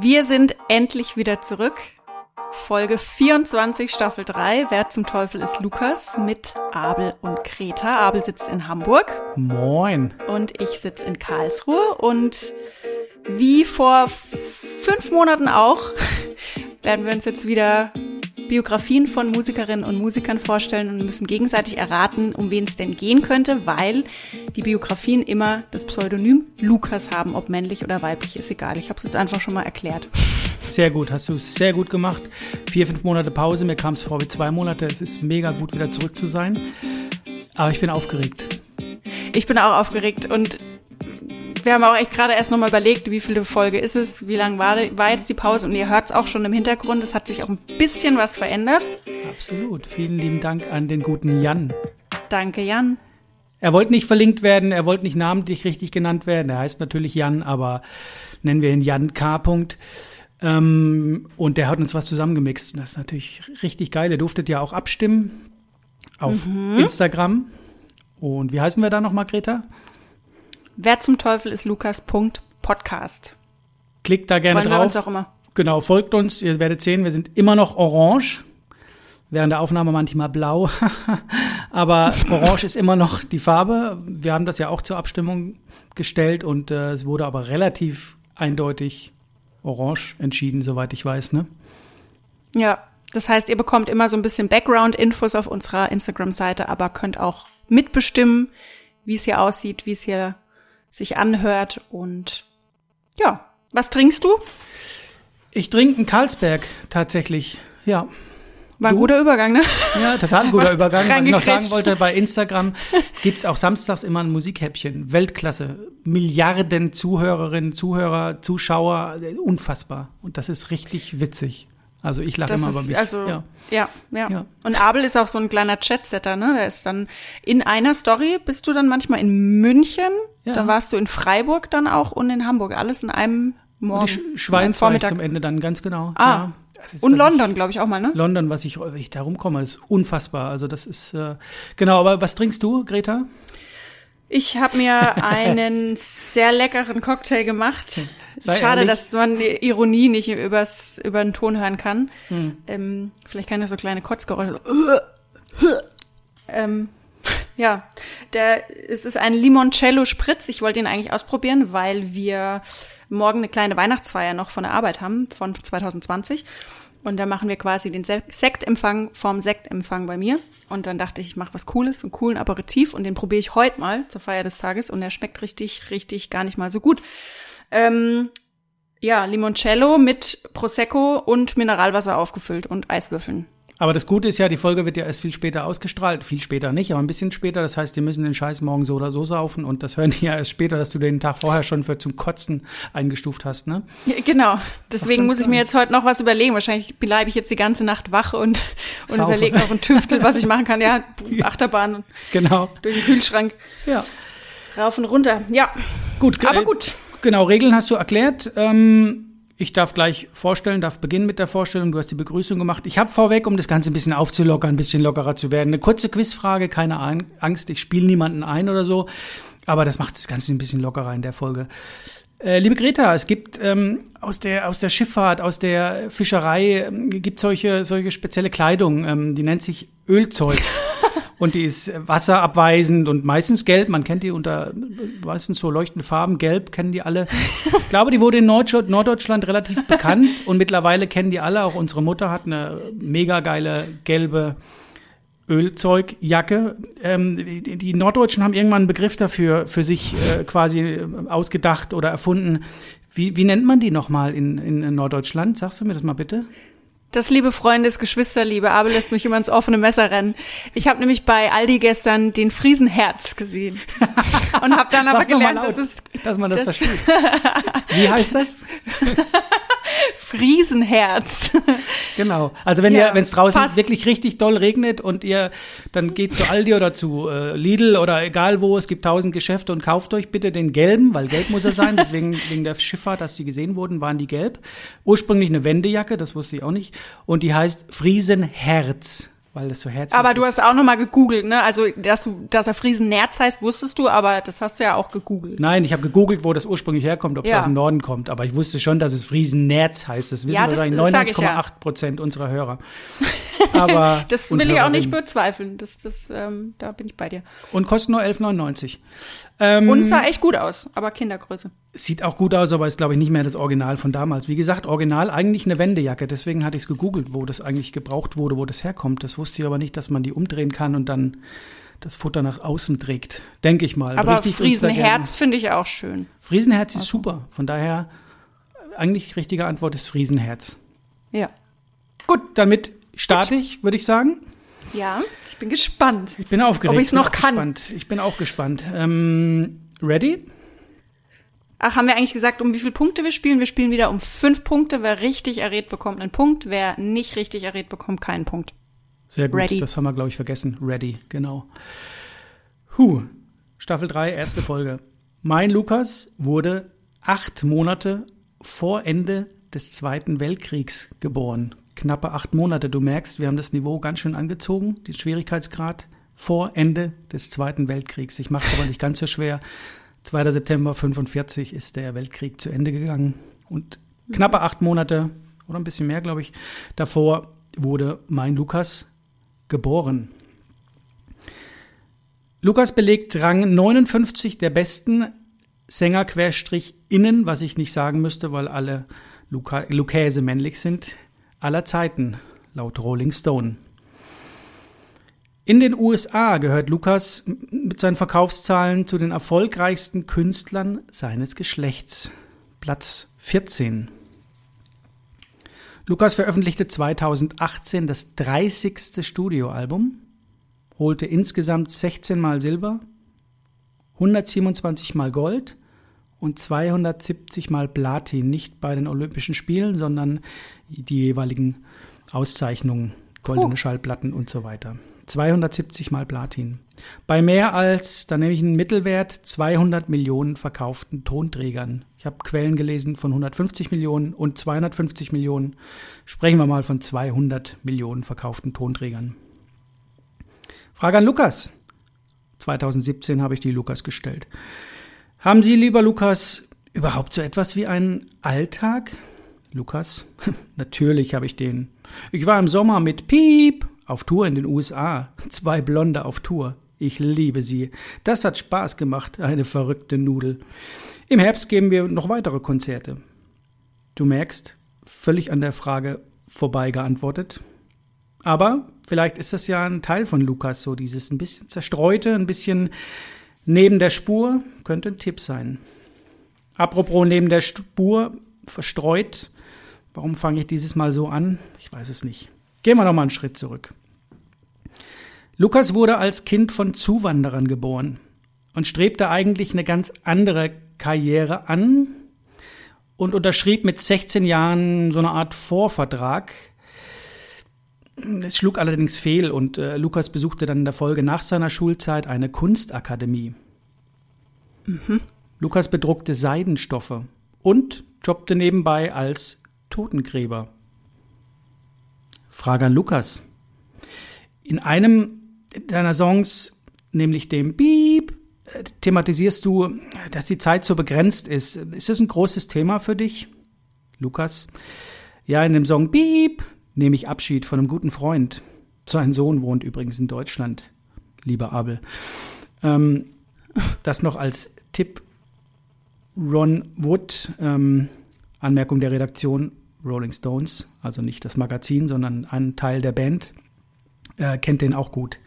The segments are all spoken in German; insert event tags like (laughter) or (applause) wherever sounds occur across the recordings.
Wir sind endlich wieder zurück. Folge 24, Staffel 3. Wer zum Teufel ist Lukas? Mit Abel und Greta. Abel sitzt in Hamburg. Moin. Und ich sitze in Karlsruhe. Und wie vor fünf Monaten auch, (laughs) werden wir uns jetzt wieder Biografien von Musikerinnen und Musikern vorstellen und müssen gegenseitig erraten, um wen es denn gehen könnte, weil die Biografien immer das Pseudonym Lukas haben, ob männlich oder weiblich, ist egal. Ich habe es jetzt einfach schon mal erklärt. Sehr gut, hast du sehr gut gemacht. Vier, fünf Monate Pause, mir kam es vor wie zwei Monate. Es ist mega gut, wieder zurück zu sein. Aber ich bin aufgeregt. Ich bin auch aufgeregt und wir haben auch echt gerade erst nochmal überlegt, wie viele Folge ist es, wie lang war, war jetzt die Pause und ihr hört es auch schon im Hintergrund, es hat sich auch ein bisschen was verändert. Absolut. Vielen lieben Dank an den guten Jan. Danke, Jan. Er wollte nicht verlinkt werden, er wollte nicht namentlich richtig genannt werden. Er heißt natürlich Jan, aber nennen wir ihn Jan K. Ähm, und der hat uns was zusammengemixt. Und das ist natürlich richtig geil. Er durftet ja auch abstimmen auf mhm. Instagram. Und wie heißen wir da nochmal, Greta? Wer zum Teufel ist Lukas? Podcast. Klickt da gerne Wollen drauf. Wir uns auch immer. Genau, folgt uns. Ihr werdet sehen, wir sind immer noch orange. Während der Aufnahme manchmal blau. (laughs) Aber orange ist immer noch die Farbe. Wir haben das ja auch zur Abstimmung gestellt und äh, es wurde aber relativ eindeutig orange entschieden, soweit ich weiß, ne? Ja, das heißt, ihr bekommt immer so ein bisschen Background-Infos auf unserer Instagram-Seite, aber könnt auch mitbestimmen, wie es hier aussieht, wie es hier sich anhört. Und ja, was trinkst du? Ich trinke einen Karlsberg tatsächlich, ja. War ein guter Übergang, ne? Ja, total guter Übergang. Was ich noch sagen wollte, bei Instagram gibt's auch samstags immer ein Musikhäppchen. Weltklasse. Milliarden Zuhörerinnen, Zuhörer, Zuschauer. Unfassbar. Und das ist richtig witzig. Also ich lache immer über mich. Also, ja. Ja, ja. ja. Und Abel ist auch so ein kleiner Chatsetter, ne? Der ist dann in einer Story, bist du dann manchmal in München, ja. dann warst du in Freiburg dann auch und in Hamburg. Alles in einem Morgen. Und die Schweiz zum Ende dann, ganz genau. Ah. Ist, und London, glaube ich, auch mal, ne? London, was ich, ich da rumkomme, ist unfassbar. Also das ist, äh, genau, aber was trinkst du, Greta? Ich habe mir einen sehr leckeren Cocktail gemacht. Sei Schade, ehrlich. dass man die Ironie nicht übers, über den Ton hören kann. Hm. Ähm, vielleicht kann er so kleine Kotzgeräusche. So. ähm, ja, der, es ist ein Limoncello Spritz. Ich wollte ihn eigentlich ausprobieren, weil wir morgen eine kleine Weihnachtsfeier noch von der Arbeit haben, von 2020. Und da machen wir quasi den Sektempfang vom Sektempfang bei mir. Und dann dachte ich, ich mache was Cooles, einen coolen Aperitif und den probiere ich heute mal zur Feier des Tages und der schmeckt richtig, richtig gar nicht mal so gut. Ähm, ja, Limoncello mit Prosecco und Mineralwasser aufgefüllt und Eiswürfeln. Aber das Gute ist ja, die Folge wird ja erst viel später ausgestrahlt. Viel später nicht, aber ein bisschen später. Das heißt, die müssen den Scheiß morgen so oder so saufen. Und das hören die ja erst später, dass du den Tag vorher schon für zum Kotzen eingestuft hast, ne? Ja, genau. Deswegen muss ich mir jetzt heute noch was überlegen. Wahrscheinlich bleibe ich jetzt die ganze Nacht wach und, und überlege noch ein Tüftel, was ich machen kann. Ja, (laughs) Achterbahn. Genau. Durch den Kühlschrank. Ja. Rauf und runter. Ja. Gut. Aber gut. Genau, Regeln hast du erklärt. Ähm, ich darf gleich vorstellen, darf beginnen mit der Vorstellung. Du hast die Begrüßung gemacht. Ich habe vorweg, um das Ganze ein bisschen aufzulockern, ein bisschen lockerer zu werden, eine kurze Quizfrage. Keine Angst, ich spiele niemanden ein oder so. Aber das macht das Ganze ein bisschen lockerer in der Folge. Äh, liebe Greta, es gibt ähm, aus der aus der Schifffahrt, aus der Fischerei ähm, gibt solche solche spezielle Kleidung, ähm, die nennt sich Ölzeug. (laughs) und die ist wasserabweisend und meistens gelb. Man kennt die unter meistens so leuchtende Farben. Gelb kennen die alle. Ich glaube, die wurde in Norddeutschland relativ bekannt und mittlerweile kennen die alle. Auch unsere Mutter hat eine mega geile gelbe Ölzeugjacke. Ähm, die, die, Norddeutschen haben irgendwann einen Begriff dafür für sich äh, quasi äh, ausgedacht oder erfunden. Wie, wie nennt man die nochmal in, in Norddeutschland? Sagst du mir das mal bitte? Das, liebe Freunde, ist Geschwisterliebe. Abel lässt mich immer ins offene Messer rennen. Ich habe nämlich bei Aldi gestern den Friesenherz gesehen (laughs) und habe dann aber gelernt, laut, dass, es, dass man das, das versteht. (laughs) Wie heißt das? (laughs) Friesenherz. Genau. Also wenn ja, ihr, wenn es draußen fast. wirklich richtig doll regnet und ihr dann geht zu Aldi oder zu äh, Lidl oder egal wo, es gibt tausend Geschäfte und kauft euch bitte den gelben, weil gelb muss er sein. (laughs) Deswegen wegen der Schifffahrt, dass die gesehen wurden, waren die gelb. Ursprünglich eine Wendejacke, das wusste ich auch nicht. Und die heißt Friesenherz weil das so herzlich Aber du hast auch nochmal gegoogelt, ne? Also, dass, du, dass er Friesennerz heißt, wusstest du, aber das hast du ja auch gegoogelt. Nein, ich habe gegoogelt, wo das ursprünglich herkommt, ob es Ja. aus dem Norden kommt. Aber ich wusste schon, dass es Friesennerz heißt. Das wissen Ja, das- wahrscheinlich das sag ich 99,8 Prozent unserer Hörer. Aber (laughs) Das will ich auch nicht bezweifeln. Das, das, ähm, da bin ich bei dir. Und kostet nur 11,99. Ähm, Und sah echt gut aus, aber Kindergröße. Sieht auch gut aus, aber ist, glaube ich, nicht mehr das Original von damals. Wie gesagt, Original eigentlich eine Wendejacke. Deswegen hatte ich es gegoogelt, wo das eigentlich gebraucht wurde, wo das herkommt. Das wusste ich aber nicht, dass man die umdrehen kann und dann das Futter nach außen trägt. Denke ich mal. Aber gerne. Friesenherz finde ich auch schön. Friesenherz ist super. Von daher, eigentlich richtige Antwort ist Friesenherz. Ja. Gut, damit starte ich, würde ich sagen. Ja, ich bin gespannt. Ich bin aufgeregt. Ob ich's bin noch kann. Gespannt. Ich bin auch gespannt. Ähm, ready? Ach, haben wir eigentlich gesagt, um wie viele Punkte wir spielen? Wir spielen wieder um fünf Punkte. Wer richtig errät, bekommt einen Punkt. Wer nicht richtig errät, bekommt keinen Punkt. Sehr gut, Ready. das haben wir, glaube ich, vergessen. Ready, genau. Huh, Staffel 3, erste Folge. Mein Lukas wurde acht Monate vor Ende des Zweiten Weltkriegs geboren. Knappe acht Monate. Du merkst, wir haben das Niveau ganz schön angezogen, den Schwierigkeitsgrad vor Ende des Zweiten Weltkriegs. Ich mache es aber nicht ganz so schwer. 2. September 45 ist der Weltkrieg zu Ende gegangen. Und knappe acht Monate oder ein bisschen mehr, glaube ich, davor wurde mein Lukas geboren. Lukas belegt Rang 59 der besten Sänger-Innen, was ich nicht sagen müsste, weil alle Luca Lukäse männlich sind, aller Zeiten, laut Rolling Stone. In den USA gehört Lukas mit seinen Verkaufszahlen zu den erfolgreichsten Künstlern seines Geschlechts. Platz 14. Lukas veröffentlichte 2018 das 30. Studioalbum, holte insgesamt 16 Mal Silber, 127 Mal Gold und 270 Mal Platin, nicht bei den Olympischen Spielen, sondern die jeweiligen Auszeichnungen, goldene Oh. Schallplatten und so weiter. 270 Mal Platin. Bei mehr als, da nehme ich einen Mittelwert, 200 Millionen verkauften Tonträgern. Ich habe Quellen gelesen von 150 Millionen und 250 Millionen. Sprechen wir mal von 200 Millionen verkauften Tonträgern. Frage an Lukas. 2017 habe ich die Lukas gestellt. Haben Sie, lieber Lukas, überhaupt so etwas wie einen Alltag? Lukas, (laughs) natürlich habe ich den. Ich war im Sommer mit Piep auf Tour in den USA. Zwei Blonde auf Tour. Ich liebe sie. Das hat Spaß gemacht, eine verrückte Nudel. Im Herbst geben wir noch weitere Konzerte. Du merkst, völlig an der Frage vorbei geantwortet. Aber vielleicht ist das ja ein Teil von Lukas, so dieses ein bisschen zerstreute, ein bisschen neben der Spur, könnte ein Tipp sein. Apropos neben der Spur, verstreut, warum fange ich dieses Mal so an? Ich weiß es nicht. Gehen wir noch mal einen Schritt zurück. Lukas wurde als Kind von Zuwanderern geboren und strebte eigentlich eine ganz andere Karriere an und unterschrieb mit 16 Jahren so eine Art Vorvertrag. Es schlug allerdings fehl und äh, Lukas besuchte dann in der Folge nach seiner Schulzeit eine Kunstakademie. Lukas bedruckte Seidenstoffe und jobbte nebenbei als Totengräber. Frage an Lukas. In einem deiner Songs, nämlich dem Beep, äh, thematisierst du, dass die Zeit so begrenzt ist. Ist das ein großes Thema für dich, Lukas? Ja, in dem Song Beep nehme ich Abschied von einem guten Freund. Sein Sohn wohnt übrigens in Deutschland, lieber Abel. Ähm, das noch als Tipp. Ron Wood, ähm, Anmerkung der Redaktion, Rolling Stones, also nicht das Magazin, sondern ein Teil der Band, äh, kennt den auch gut.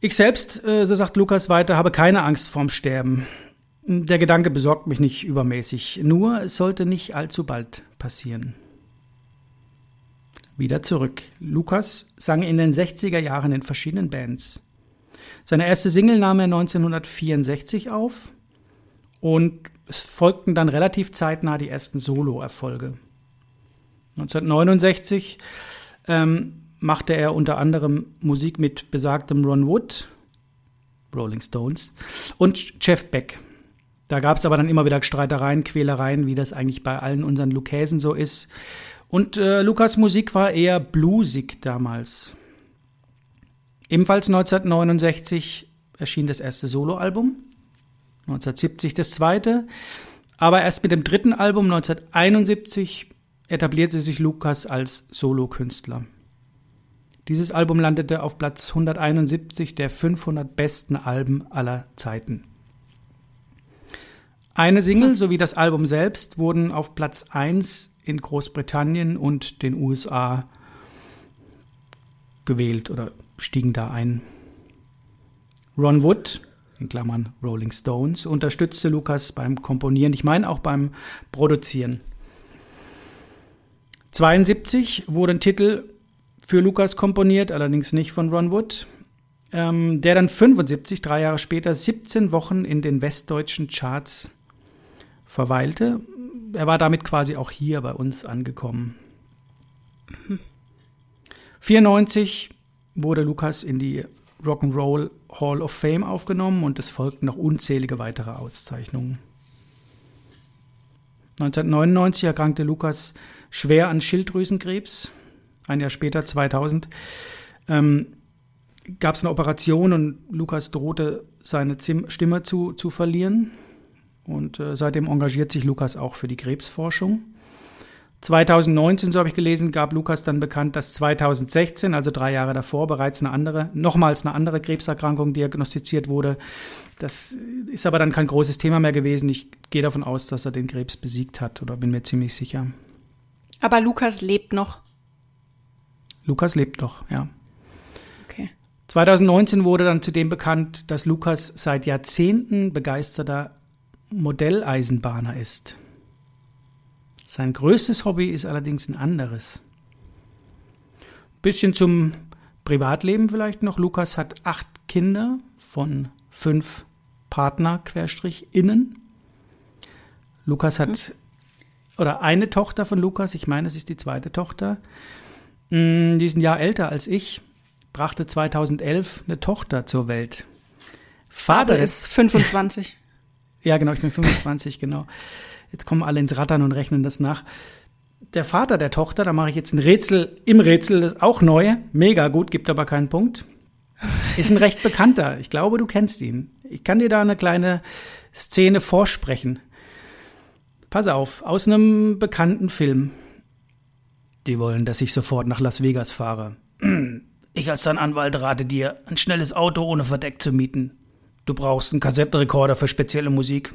Ich selbst, äh, so sagt Lukas weiter, habe keine Angst vorm Sterben. Der Gedanke besorgt mich nicht übermäßig, nur es sollte nicht allzu bald passieren. Wieder zurück. Lukas sang in den 60er Jahren in verschiedenen Bands. Seine erste Single nahm er 1964 auf und es folgten dann relativ zeitnah die ersten Solo-Erfolge. 1969 ähm, machte er unter anderem Musik mit besagtem Ron Wood, Rolling Stones, und Jeff Beck. Da gab es aber dann immer wieder Streitereien, Quälereien, wie das eigentlich bei allen unseren Lukäsen so ist. Und äh, Lukas Musik war eher bluesig damals. Ebenfalls 1969 erschien das erste Soloalbum, 1970 das zweite, aber erst mit dem dritten Album 1971 etablierte sich Lukas als Solokünstler. Dieses Album landete auf Platz 171 der 500 besten Alben aller Zeiten. Eine Single sowie das Album selbst wurden auf Platz 1 in Großbritannien und den USA gewählt oder stiegen da ein. Ron Wood, in Klammern Rolling Stones, unterstützte Lukas beim Komponieren, ich meine auch beim Produzieren. 72 wurde ein Titel für Lukas komponiert, allerdings nicht von Ron Wood, ähm, der dann 75, drei Jahre später, 17 Wochen in den westdeutschen Charts verweilte. Er war damit quasi auch hier bei uns angekommen. 94 wurde Lukas in die Rock'n'Roll Hall of Fame aufgenommen und es folgten noch unzählige weitere Auszeichnungen. 1999 erkrankte Lukas schwer an Schilddrüsenkrebs. Ein Jahr später, 2000, ähm, gab es eine Operation und Lukas drohte seine Stimme zu, zu verlieren. Und äh, seitdem engagiert sich Lukas auch für die Krebsforschung. 2019, so habe ich gelesen, gab Lukas dann bekannt, dass 2016, also drei Jahre davor, bereits eine andere, nochmals eine andere Krebserkrankung diagnostiziert wurde. Das ist aber dann kein großes Thema mehr gewesen. Ich gehe davon aus, dass er den Krebs besiegt hat oder bin mir ziemlich sicher. Aber Lukas lebt noch. Lukas lebt noch, ja. Okay. 2019 wurde dann zudem bekannt, dass Lukas seit Jahrzehnten begeisterter Modelleisenbahner ist. Sein größtes Hobby ist allerdings ein anderes. Bisschen zum Privatleben vielleicht noch. Lukas hat acht Kinder von fünf Partner, Querstrich, innen. Lukas hat, hm. oder eine Tochter von Lukas, ich meine, es ist die zweite Tochter, mm, die ist ein Jahr älter als ich, brachte 2011 eine Tochter zur Welt. Vater ist 25. (laughs) ja, genau, ich bin 25, genau. Jetzt kommen alle ins Rattern und rechnen das nach. Der Vater der Tochter, da mache ich jetzt ein Rätsel im Rätsel, das ist auch neu, mega gut, gibt aber keinen Punkt. Ist ein recht bekannter. Ich glaube, du kennst ihn. Ich kann dir da eine kleine Szene vorsprechen. Pass auf, aus einem bekannten Film. Die wollen, dass ich sofort nach Las Vegas fahre. Ich als dein Anwalt rate dir, ein schnelles Auto ohne Verdeck zu mieten. Du brauchst einen Kassettenrekorder für spezielle Musik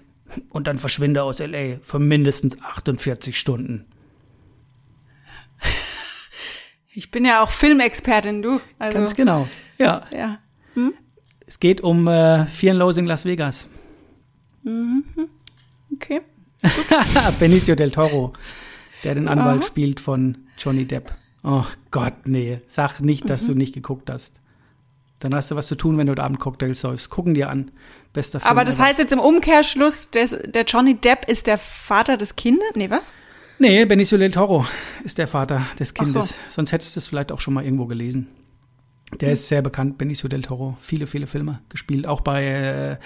und dann verschwinde aus LA für mindestens 48 Stunden. Ich bin ja auch Filmexpertin, du. Also, Ganz genau, ja. ja. Hm? Es geht um äh, Fear and Loathing Las Vegas. Mhm. Okay. (laughs) Benicio del Toro, der den Anwalt Aha. spielt von Johnny Depp. Oh Gott, nee. Sag nicht, dass mhm. du nicht geguckt hast. Dann hast du was zu tun, wenn du da Abend Cocktails säufst. Gucken dir an. Bester Film. Aber das ever. heißt jetzt im Umkehrschluss, der, der Johnny Depp ist der Vater des Kindes? Nee, was? Nee, Benicio del Toro ist der Vater des Kindes. So. Sonst hättest du es vielleicht auch schon mal irgendwo gelesen. Der ist sehr bekannt, Benicio del Toro. Viele, viele Filme gespielt. Auch bei äh,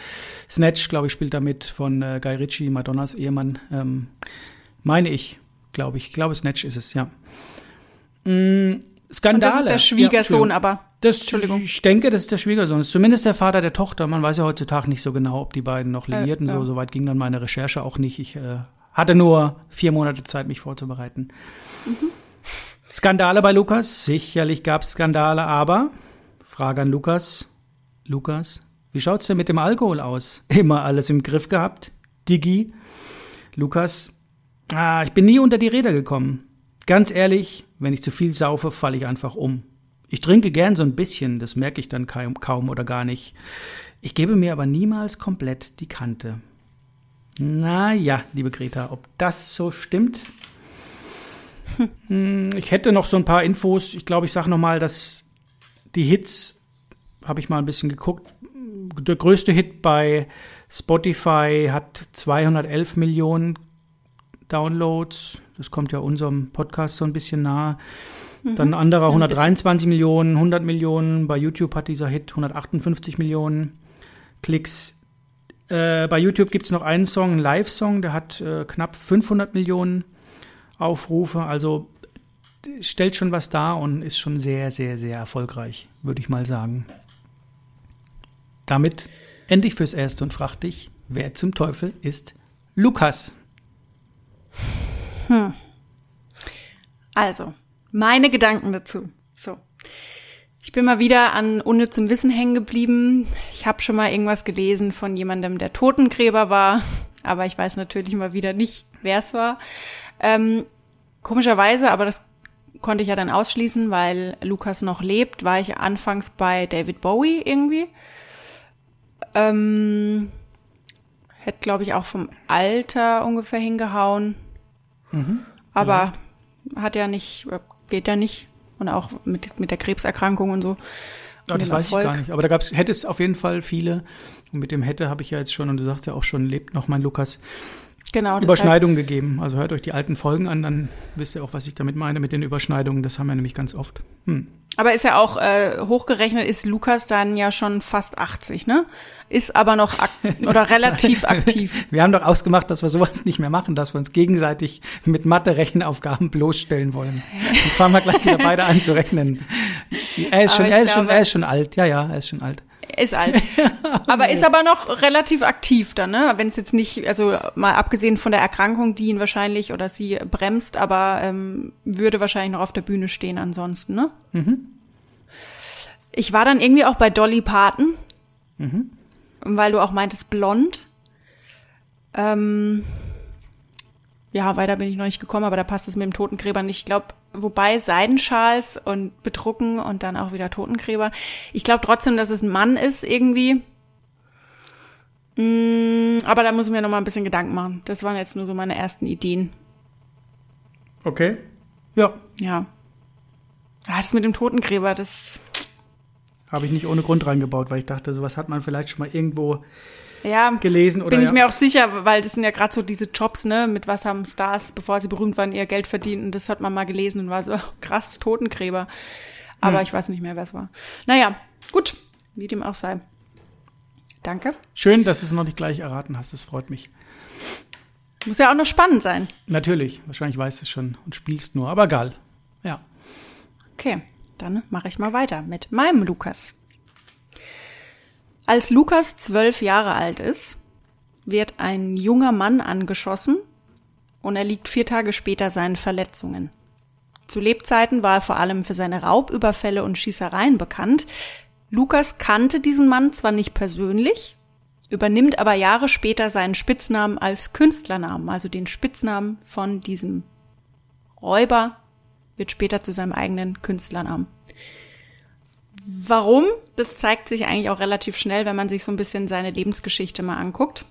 Snatch, glaube ich, spielt er mit von äh, Guy Ritchie, Madonnas Ehemann. Ähm, meine ich, glaube ich. Ich glaube, Snatch ist es, ja. Mm, Skandale. Und das ist der Schwiegersohn, ja, aber. Das, Entschuldigung. Ich denke, das ist der Schwiegersohn. Das ist zumindest der Vater der Tochter. Man weiß ja heutzutage nicht so genau, ob die beiden noch liiert äh, und so. Ja. Soweit ging dann meine Recherche auch nicht. Ich äh, hatte nur vier Monate Zeit, mich vorzubereiten. Mhm. Skandale bei Lukas? Sicherlich gab es Skandale, aber Frage an Lukas. Lukas, wie schaut's denn mit dem Alkohol aus? (laughs) Immer alles im Griff gehabt? Digi? Lukas, ah, ich bin nie unter die Räder gekommen. Ganz ehrlich, wenn ich zu viel saufe, falle ich einfach um. Ich trinke gern so ein bisschen, das merke ich dann kaum, oder gar nicht. Ich gebe mir aber niemals komplett die Kante. Naja, liebe Greta, ob das so stimmt? Hm, ich hätte noch so ein paar Infos. Ich glaube, ich sage nochmal, dass die Hits, habe ich mal ein bisschen geguckt, der größte Hit bei Spotify hat 211 Millionen Downloads. Das kommt ja unserem Podcast so ein bisschen nahe. Mhm. Dann ein anderer 123 Millionen, 100 Millionen. Bei YouTube hat dieser Hit 158 Millionen Klicks. Äh, bei YouTube gibt es noch einen Song, einen Live-Song, der hat äh, knapp 500 Millionen Aufrufe. Also stellt schon was dar und ist schon sehr, sehr, sehr erfolgreich, würde ich mal sagen. Damit ende ich fürs Erste und frage dich, wer zum Teufel ist Lukas? Hm. Also, meine Gedanken dazu. So. Ich bin mal wieder an unnützem Wissen hängen geblieben. Ich habe schon mal irgendwas gelesen von jemandem, der Totengräber war, aber ich weiß natürlich mal wieder nicht, wer es war. Ähm, komischerweise, aber das konnte ich ja dann ausschließen, weil Lukas noch lebt, war ich anfangs bei David Bowie irgendwie. Ähm, hätte, glaube ich, auch vom Alter ungefähr hingehauen. Mhm, aber hat ja nicht, geht ja nicht. Und auch mit, mit der Krebserkrankung und so. Ja, das weiß Erfolg. ich gar nicht. Aber da gab's, hätte es auf jeden Fall viele. Und mit dem hätte habe ich ja jetzt schon, und du sagst ja auch schon, lebt noch mein Lukas. Genau. Überschneidungen gegeben. Also hört euch die alten Folgen an, dann wisst ihr auch, was ich damit meine mit den Überschneidungen. Das haben wir nämlich ganz oft. Hm. Aber ist ja auch äh, hochgerechnet, ist Lukas dann ja schon fast 80, ne? Ist aber noch (laughs) oder relativ aktiv. Wir haben doch ausgemacht, dass wir sowas nicht mehr machen, dass wir uns gegenseitig mit Mathe-Rechenaufgaben bloßstellen wollen. Dann fangen wir gleich wieder beide an zu rechnen. Er ist, schon, er, ist glaube, schon, er ist schon alt, ja, ja, er ist schon alt. Ist alt. (laughs) aber ist aber noch relativ aktiv dann, ne? Wenn es jetzt nicht, also mal abgesehen von der Erkrankung, die ihn wahrscheinlich oder sie bremst, aber ähm, würde wahrscheinlich noch auf der Bühne stehen ansonsten, ne? Mhm. Ich war dann irgendwie auch bei Dolly Parton, mhm. weil du auch meintest blond. Ähm, ja, weiter bin ich noch nicht gekommen, aber da passt es mit dem Totengräber nicht. Ich glaube, wobei Seidenschals und bedrucken und dann auch wieder Totengräber. Ich glaube trotzdem, dass es ein Mann ist irgendwie. Mm, aber da muss ich mir noch mal ein bisschen Gedanken machen. Das waren jetzt nur so meine ersten Ideen. Okay. Ja. Ja. Ah, das mit dem Totengräber, das habe ich nicht ohne Grund reingebaut, weil ich dachte, sowas hat man vielleicht schon mal irgendwo ja, gelesen oder bin ich ja. mir auch sicher, weil das sind ja gerade so diese Jobs, ne, mit was haben Stars, bevor sie berühmt waren, ihr Geld verdient und das hat man mal gelesen und war so (laughs) krass Totengräber. Aber hm. ich weiß nicht mehr, wer es war. Naja, gut, wie dem auch sei. Danke. Schön, dass du es noch nicht gleich erraten hast, das freut mich. Muss ja auch noch spannend sein. Natürlich, wahrscheinlich weißt du es schon und spielst nur, aber egal. Ja. Okay, dann mache ich mal weiter mit meinem Lukas. Als Lukas zwölf Jahre alt ist, wird ein junger Mann angeschossen und er liegt vier Tage später seinen Verletzungen. Zu Lebzeiten war er vor allem für seine Raubüberfälle und Schießereien bekannt. Lukas kannte diesen Mann zwar nicht persönlich, übernimmt aber Jahre später seinen Spitznamen als Künstlernamen, also den Spitznamen von diesem Räuber wird später zu seinem eigenen Künstlernamen. Warum? Das zeigt sich eigentlich auch relativ schnell, wenn man sich so ein bisschen seine Lebensgeschichte mal anguckt.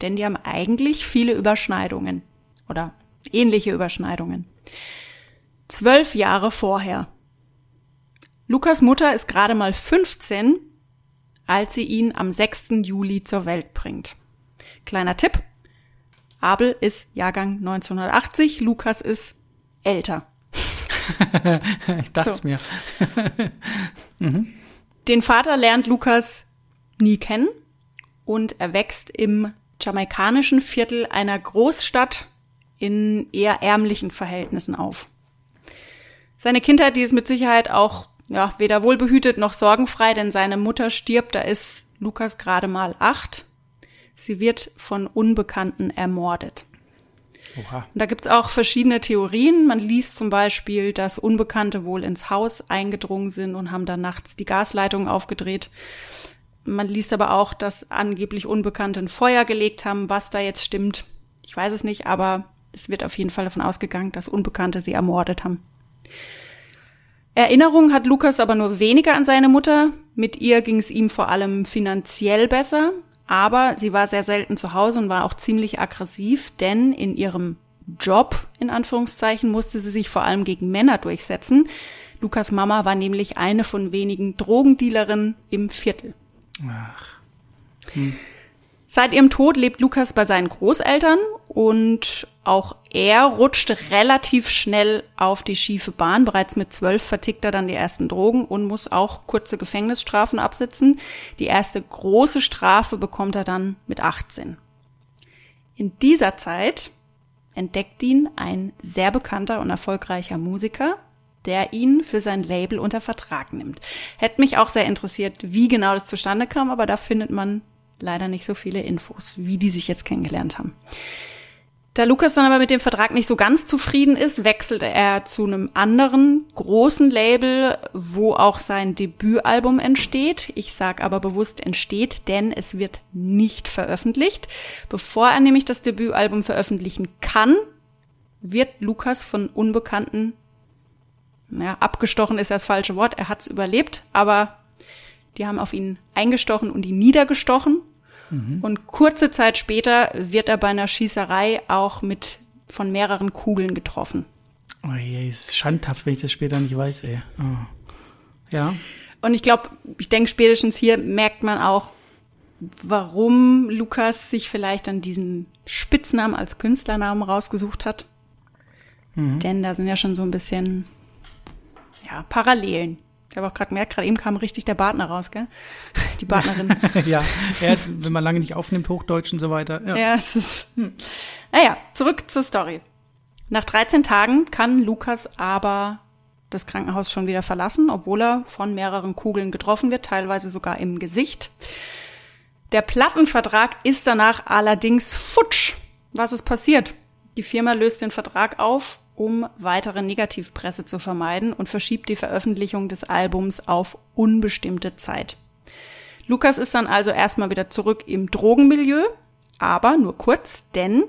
Denn die haben eigentlich viele Überschneidungen oder ähnliche Überschneidungen. Zwölf Jahre vorher. Lukas Mutter ist gerade mal 15, als sie ihn am 6. Juli zur Welt bringt. Kleiner Tipp. Abel ist Jahrgang 1980, Lukas ist älter. (laughs) ich dachte es so. mir. (laughs) mhm. Den Vater lernt Lukas nie kennen und er wächst im jamaikanischen Viertel einer Großstadt in eher ärmlichen Verhältnissen auf. Seine Kindheit, die ist mit Sicherheit auch ja, weder wohlbehütet noch sorgenfrei, denn seine Mutter stirbt, da ist Lukas gerade mal acht. Sie wird von Unbekannten ermordet. Oha. Und da gibt's auch verschiedene Theorien. Man liest zum Beispiel, dass Unbekannte wohl ins Haus eingedrungen sind und haben dann nachts die Gasleitung aufgedreht. Man liest aber auch, dass angeblich Unbekannte ein Feuer gelegt haben. Was da jetzt stimmt, ich weiß es nicht, aber es wird auf jeden Fall davon ausgegangen, dass Unbekannte sie ermordet haben. Erinnerung hat Lukas aber nur weniger an seine Mutter. Mit ihr ging es ihm vor allem finanziell besser. Aber sie war sehr selten zu Hause und war auch ziemlich aggressiv, denn in ihrem Job, in Anführungszeichen, musste sie sich vor allem gegen Männer durchsetzen. Lukas Mama war nämlich eine von wenigen Drogendealerinnen im Viertel. Ach. Hm. Seit ihrem Tod lebt Lukas bei seinen Großeltern und auch er rutscht relativ schnell auf die schiefe Bahn. Bereits mit zwölf vertickt er dann die ersten Drogen und muss auch kurze Gefängnisstrafen absitzen. Die erste große Strafe bekommt er dann mit 18. In dieser Zeit entdeckt ihn ein sehr bekannter und erfolgreicher Musiker, der ihn für sein Label unter Vertrag nimmt. Hätte mich auch sehr interessiert, wie genau das zustande kam, aber da findet man leider nicht so viele Infos, wie die sich jetzt kennengelernt haben. Da Lukas dann aber mit dem Vertrag nicht so ganz zufrieden ist, wechselt er zu einem anderen großen Label, wo auch sein Debütalbum entsteht. Ich sage aber bewusst entsteht, denn es wird nicht veröffentlicht. Bevor er nämlich das Debütalbum veröffentlichen kann, wird Lukas von Unbekannten, naja, abgestochen ist das falsche Wort, er hat's überlebt, aber die haben auf ihn eingestochen und ihn niedergestochen Mhm. Und kurze Zeit später wird er bei einer Schießerei auch mit von mehreren Kugeln getroffen. Oh je, ist schandhaft, wenn ich das später nicht weiß, ey. Oh. Ja. Und ich glaube, ich denke, spätestens hier merkt man auch, warum Lukas sich vielleicht dann diesen Spitznamen als Künstlernamen rausgesucht hat. Mhm. Denn da sind ja schon so ein bisschen ja, Parallelen. Ich habe auch gerade gemerkt, gerade eben kam richtig der Partner raus, gell? (laughs) Die Partnerin. (laughs) ja, er, wenn man lange nicht aufnimmt, Hochdeutsch und so weiter. Ja, ja es ist. Hm. Naja, zurück zur Story. Nach 13 Tagen kann Lukas aber das Krankenhaus schon wieder verlassen, obwohl er von mehreren Kugeln getroffen wird, teilweise sogar im Gesicht. Der Plattenvertrag ist danach allerdings futsch. Was ist passiert? Die Firma löst den Vertrag auf um weitere Negativpresse zu vermeiden und verschiebt die Veröffentlichung des Albums auf unbestimmte Zeit. Lukas ist dann also erstmal wieder zurück im Drogenmilieu, aber nur kurz, denn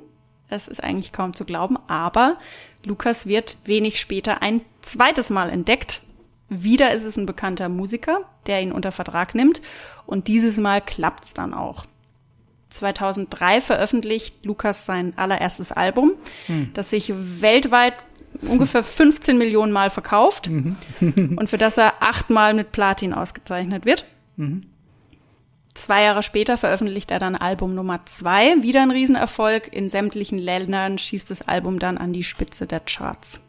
es ist eigentlich kaum zu glauben, aber Lukas wird wenig später ein zweites Mal entdeckt. Wieder ist es ein bekannter Musiker, der ihn unter Vertrag nimmt und dieses Mal klappt's dann auch. 2003 veröffentlicht Lukas sein allererstes Album, hm. das sich weltweit ungefähr (laughs) 15 Millionen Mal verkauft mhm. (laughs) und für das er achtmal mit Platin ausgezeichnet wird. Mhm. Zwei Jahre später veröffentlicht er dann Album Nummer zwei, wieder ein Riesenerfolg. In sämtlichen Ländern schießt das Album dann an die Spitze der Charts.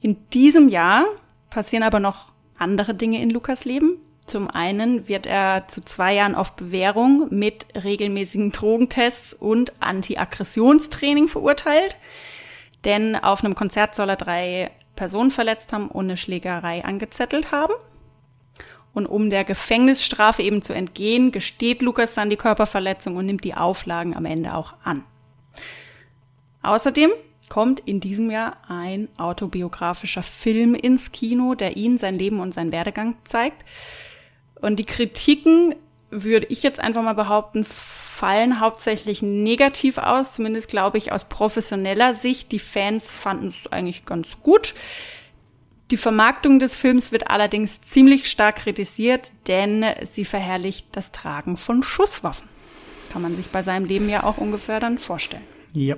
In diesem Jahr passieren aber noch andere Dinge in Lukas Leben. Zum einen wird er zu zwei Jahren auf Bewährung mit regelmäßigen Drogentests und Anti-Aggressionstraining verurteilt. Denn auf einem Konzert soll er drei Personen verletzt haben und eine Schlägerei angezettelt haben. Und um der Gefängnisstrafe eben zu entgehen, gesteht Lukas dann die Körperverletzung und nimmt die Auflagen am Ende auch an. Außerdem kommt in diesem Jahr ein autobiografischer Film ins Kino, der ihn, sein Leben und seinen Werdegang zeigt. Und die Kritiken, würde ich jetzt einfach mal behaupten, fallen hauptsächlich negativ aus, zumindest glaube ich aus professioneller Sicht. Die Fans fanden es eigentlich ganz gut. Die Vermarktung des Films wird allerdings ziemlich stark kritisiert, denn sie verherrlicht das Tragen von Schusswaffen. Kann man sich bei seinem Leben ja auch ungefähr dann vorstellen. Ja.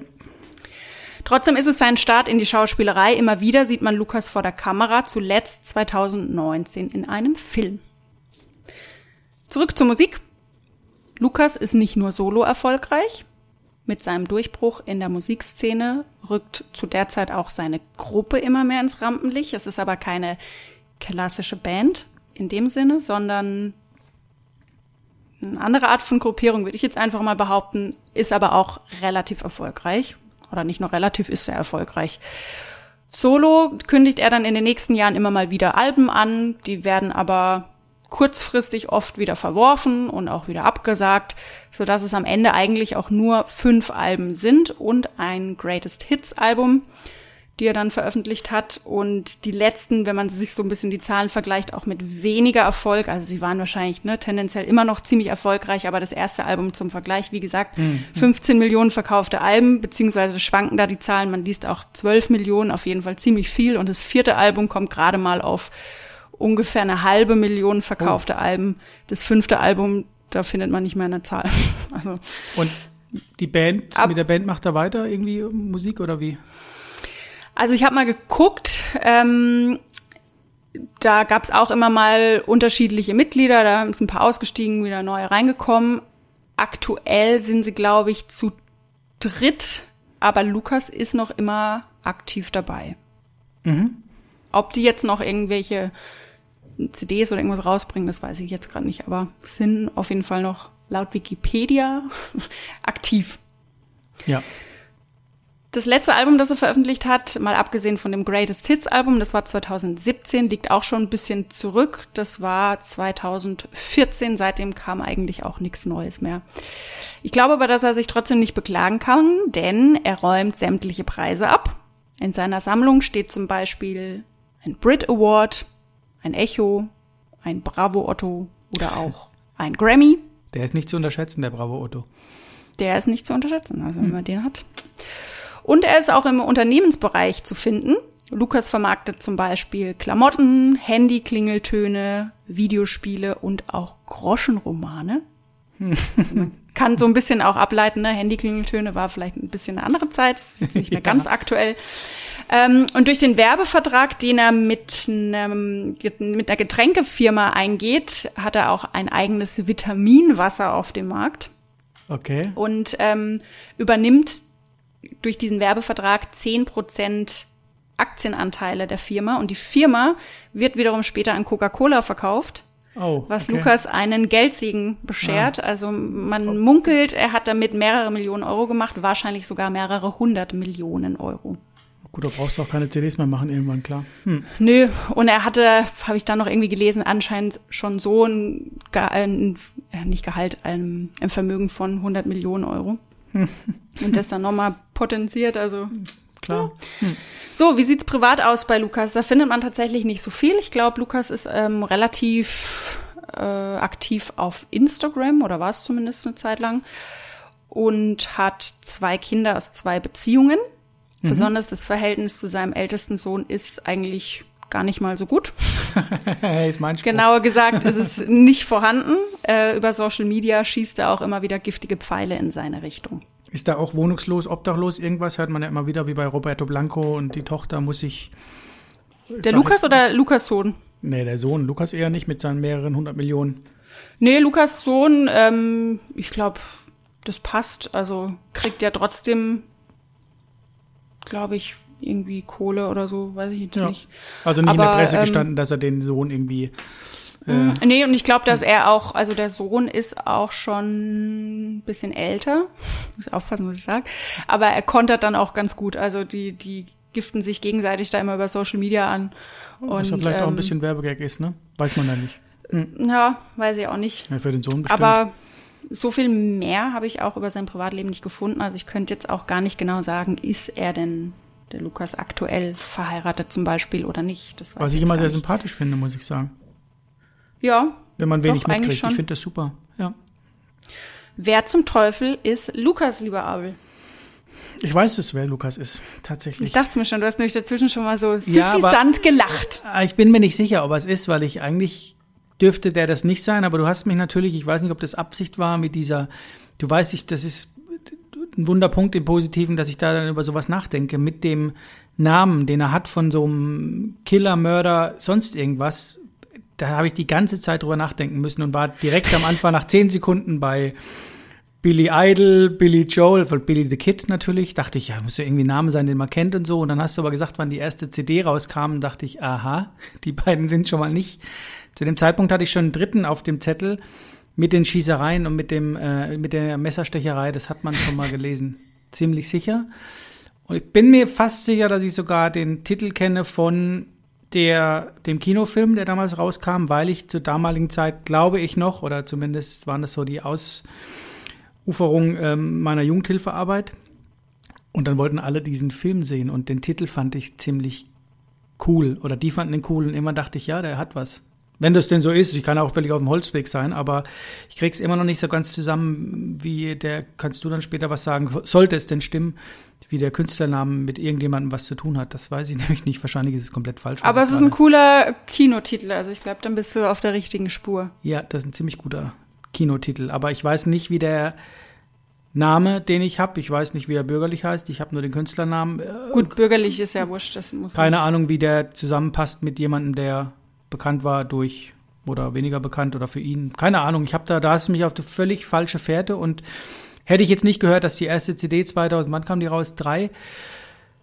Trotzdem ist es sein Start in die Schauspielerei. Immer wieder sieht man Lukas vor der Kamera, zuletzt 2019 in einem Film. Zurück zur Musik. Lukas ist nicht nur solo erfolgreich. Mit seinem Durchbruch in der Musikszene rückt zu der Zeit auch seine Gruppe immer mehr ins Rampenlicht. Es ist aber keine klassische Band in dem Sinne, sondern eine andere Art von Gruppierung, würde ich jetzt einfach mal behaupten, ist aber auch relativ erfolgreich. Oder nicht nur relativ, ist sehr erfolgreich. Solo kündigt er dann in den nächsten Jahren immer mal wieder Alben an, die werden aber kurzfristig oft wieder verworfen und auch wieder abgesagt, so dass es am Ende eigentlich auch nur fünf Alben sind und ein Greatest Hits Album, die er dann veröffentlicht hat und die letzten, wenn man sich so ein bisschen die Zahlen vergleicht, auch mit weniger Erfolg. Also sie waren wahrscheinlich ne, tendenziell immer noch ziemlich erfolgreich, aber das erste Album zum Vergleich, wie gesagt, mhm. 15 Millionen verkaufte Alben, beziehungsweise schwanken da die Zahlen. Man liest auch 12 Millionen, auf jeden Fall ziemlich viel. Und das vierte Album kommt gerade mal auf ungefähr eine halbe Million verkaufte oh. Alben. Das fünfte Album, da findet man nicht mehr eine Zahl. (laughs) Also und die Band, ab, mit der Band macht er weiter irgendwie Musik oder wie? Also ich habe mal geguckt, ähm, da gab es auch immer mal unterschiedliche Mitglieder, da sind ein paar ausgestiegen, wieder neue reingekommen. Aktuell sind sie, glaube ich, zu dritt, aber Lukas ist noch immer aktiv dabei. Mhm. Ob die jetzt noch irgendwelche CDs oder irgendwas rausbringen, das weiß ich jetzt gerade nicht, aber sind auf jeden Fall noch laut Wikipedia (laughs) aktiv. Ja. Das letzte Album, das er veröffentlicht hat, mal abgesehen von dem Greatest Hits Album, das war 2017, liegt auch schon ein bisschen zurück. Das war 2014. Seitdem kam eigentlich auch nichts Neues mehr. Ich glaube aber, dass er sich trotzdem nicht beklagen kann, denn er räumt sämtliche Preise ab. In seiner Sammlung steht zum Beispiel ein Brit Award, ein Echo, ein Bravo Otto oder auch ein Grammy. Der ist nicht zu unterschätzen, der Bravo Otto. Der ist nicht zu unterschätzen, also wenn hm. man den hat. Und er ist auch im Unternehmensbereich zu finden. Lukas vermarktet zum Beispiel Klamotten, Handy-Klingeltöne, Videospiele und auch Groschenromane. (laughs) Also man kann so ein bisschen auch ableiten, ne? Handy-Klingeltöne war vielleicht ein bisschen eine andere Zeit, ist jetzt nicht mehr (laughs) ja. ganz aktuell. Ähm, und durch den Werbevertrag, den er mit, einem, mit einer Getränkefirma eingeht, hat er auch ein eigenes Vitaminwasser auf dem Markt. Okay. Und ähm, übernimmt durch diesen Werbevertrag zehn Prozent Aktienanteile der Firma und die Firma wird wiederum später an Coca-Cola verkauft. Oh, was okay. Lukas einen Geldsegen beschert. Ah. Also man oh. munkelt, er hat damit mehrere Millionen Euro gemacht, wahrscheinlich sogar mehrere hundert Millionen Euro. Gut, da brauchst du auch keine CDs mehr machen irgendwann, klar. Hm. Nö, und er hatte, habe ich dann noch irgendwie gelesen, anscheinend schon so ein, ein äh, nicht Gehalt, ein, ein Vermögen von 100 Millionen Euro. (laughs) Und das dann nochmal potenziert, also. Klar. Hm. So, wie sieht's privat aus bei Lukas? Da findet man tatsächlich nicht so viel. Ich glaube, Lukas ist ähm, relativ äh, aktiv auf Instagram oder war es zumindest eine Zeit lang und hat zwei Kinder aus zwei Beziehungen. Mhm. Besonders das Verhältnis zu seinem ältesten Sohn ist eigentlich gar nicht mal so gut. (laughs) ist mein Genauer gesagt, ist es nicht vorhanden. Äh, über Social Media schießt er auch immer wieder giftige Pfeile in seine Richtung. Ist da auch wohnungslos, obdachlos irgendwas? Hört man ja immer wieder wie bei Roberto Blanco und die Tochter muss sich. Der Lukas oder Lukas Sohn? Nee, der Sohn. Lukas eher nicht mit seinen mehreren hundert Millionen. Nee, Lukas Sohn, ähm, ich glaube, das passt. Also kriegt ja trotzdem, glaube ich, irgendwie Kohle oder so, weiß ich jetzt ja. nicht. Also nicht Aber, in der Presse ähm, gestanden, dass er den Sohn irgendwie. Äh, mm, nee, und ich glaube, dass er auch, also der Sohn ist auch schon ein bisschen älter. Muss aufpassen, was ich sage. Aber er kontert dann auch ganz gut. Also die, die giften sich gegenseitig da immer über Social Media an. Und, was ja vielleicht ähm, auch ein ähm, bisschen Werbegag ist, ne? Weiß man ja nicht. Hm. Ja, weiß ich auch nicht. Ja, für den Sohn bestimmt. Aber so viel mehr habe ich auch über sein Privatleben nicht gefunden. Also ich könnte jetzt auch gar nicht genau sagen, ist er denn der Lukas aktuell verheiratet zum Beispiel oder nicht. Was ich immer sehr sympathisch finde, muss ich sagen. Ja. Wenn man wenig doch, mitkriegt. Ich finde das super. Ja. Wer zum Teufel ist Lukas, lieber Abel? Ich weiß es, wer Lukas ist, tatsächlich. Ich dachte mir schon, du hast nämlich dazwischen schon mal so suffisant ja, gelacht. Ah, ich bin mir nicht sicher, ob er es ist, weil ich eigentlich dürfte der das nicht sein, aber du hast mich natürlich, ich weiß nicht, ob das Absicht war mit dieser, du weißt, ich, das ist ein Wunderpunkt im Positiven, dass ich da dann über sowas nachdenke, mit dem Namen, den er hat von so einem Killer, Mörder, sonst irgendwas. Da habe ich die ganze Zeit drüber nachdenken müssen und war direkt am Anfang nach zehn Sekunden bei Billy Idol, Billy Joel, von Billy the Kid natürlich. Dachte ich, ja, muss ja irgendwie ein Name sein, den man kennt und so. Und dann hast du aber gesagt, wann die erste CD rauskam, dachte ich, aha, (laughs) die beiden sind schon mal nicht. Zu dem Zeitpunkt hatte ich schon einen dritten auf dem Zettel mit den Schießereien und mit dem äh, mit der Messerstecherei, das hat man schon mal gelesen. Ziemlich sicher. Und ich bin mir fast sicher, dass ich sogar den Titel kenne von der, dem Kinofilm, der damals rauskam, weil ich zur damaligen Zeit, glaube ich noch, oder zumindest waren das so die Ausuferungen ähm, meiner Jugendhilfearbeit. Und dann wollten alle diesen Film sehen und den Titel fand ich ziemlich cool. Oder die fanden den cool und immer dachte ich, ja, der hat was. Wenn das denn so ist, ich kann auch völlig auf dem Holzweg sein, aber ich krieg's immer noch nicht so ganz zusammen, wie der, kannst du dann später was sagen, sollte es denn stimmen, wie der Künstlername mit irgendjemandem was zu tun hat. Das weiß ich (laughs) nämlich nicht. Wahrscheinlich ist es komplett falsch. Aber es ist ein cooler Kinotitel, also ich glaube, dann bist du auf der richtigen Spur. Ja, das ist ein ziemlich guter Kinotitel. Aber ich weiß nicht, wie der Name, den ich habe, ich weiß nicht, wie er bürgerlich heißt, ich habe nur den Künstlernamen. Gut, bürgerlich ist ja wurscht, das muss Keine nicht. Ahnung, wie der zusammenpasst mit jemandem, der bekannt war durch oder weniger bekannt oder für ihn. Keine Ahnung. Ich habe da, da hast du mich auf die völlig falsche Fährte und hätte ich jetzt nicht gehört, dass die erste CD 2000, wann kam die raus? Drei?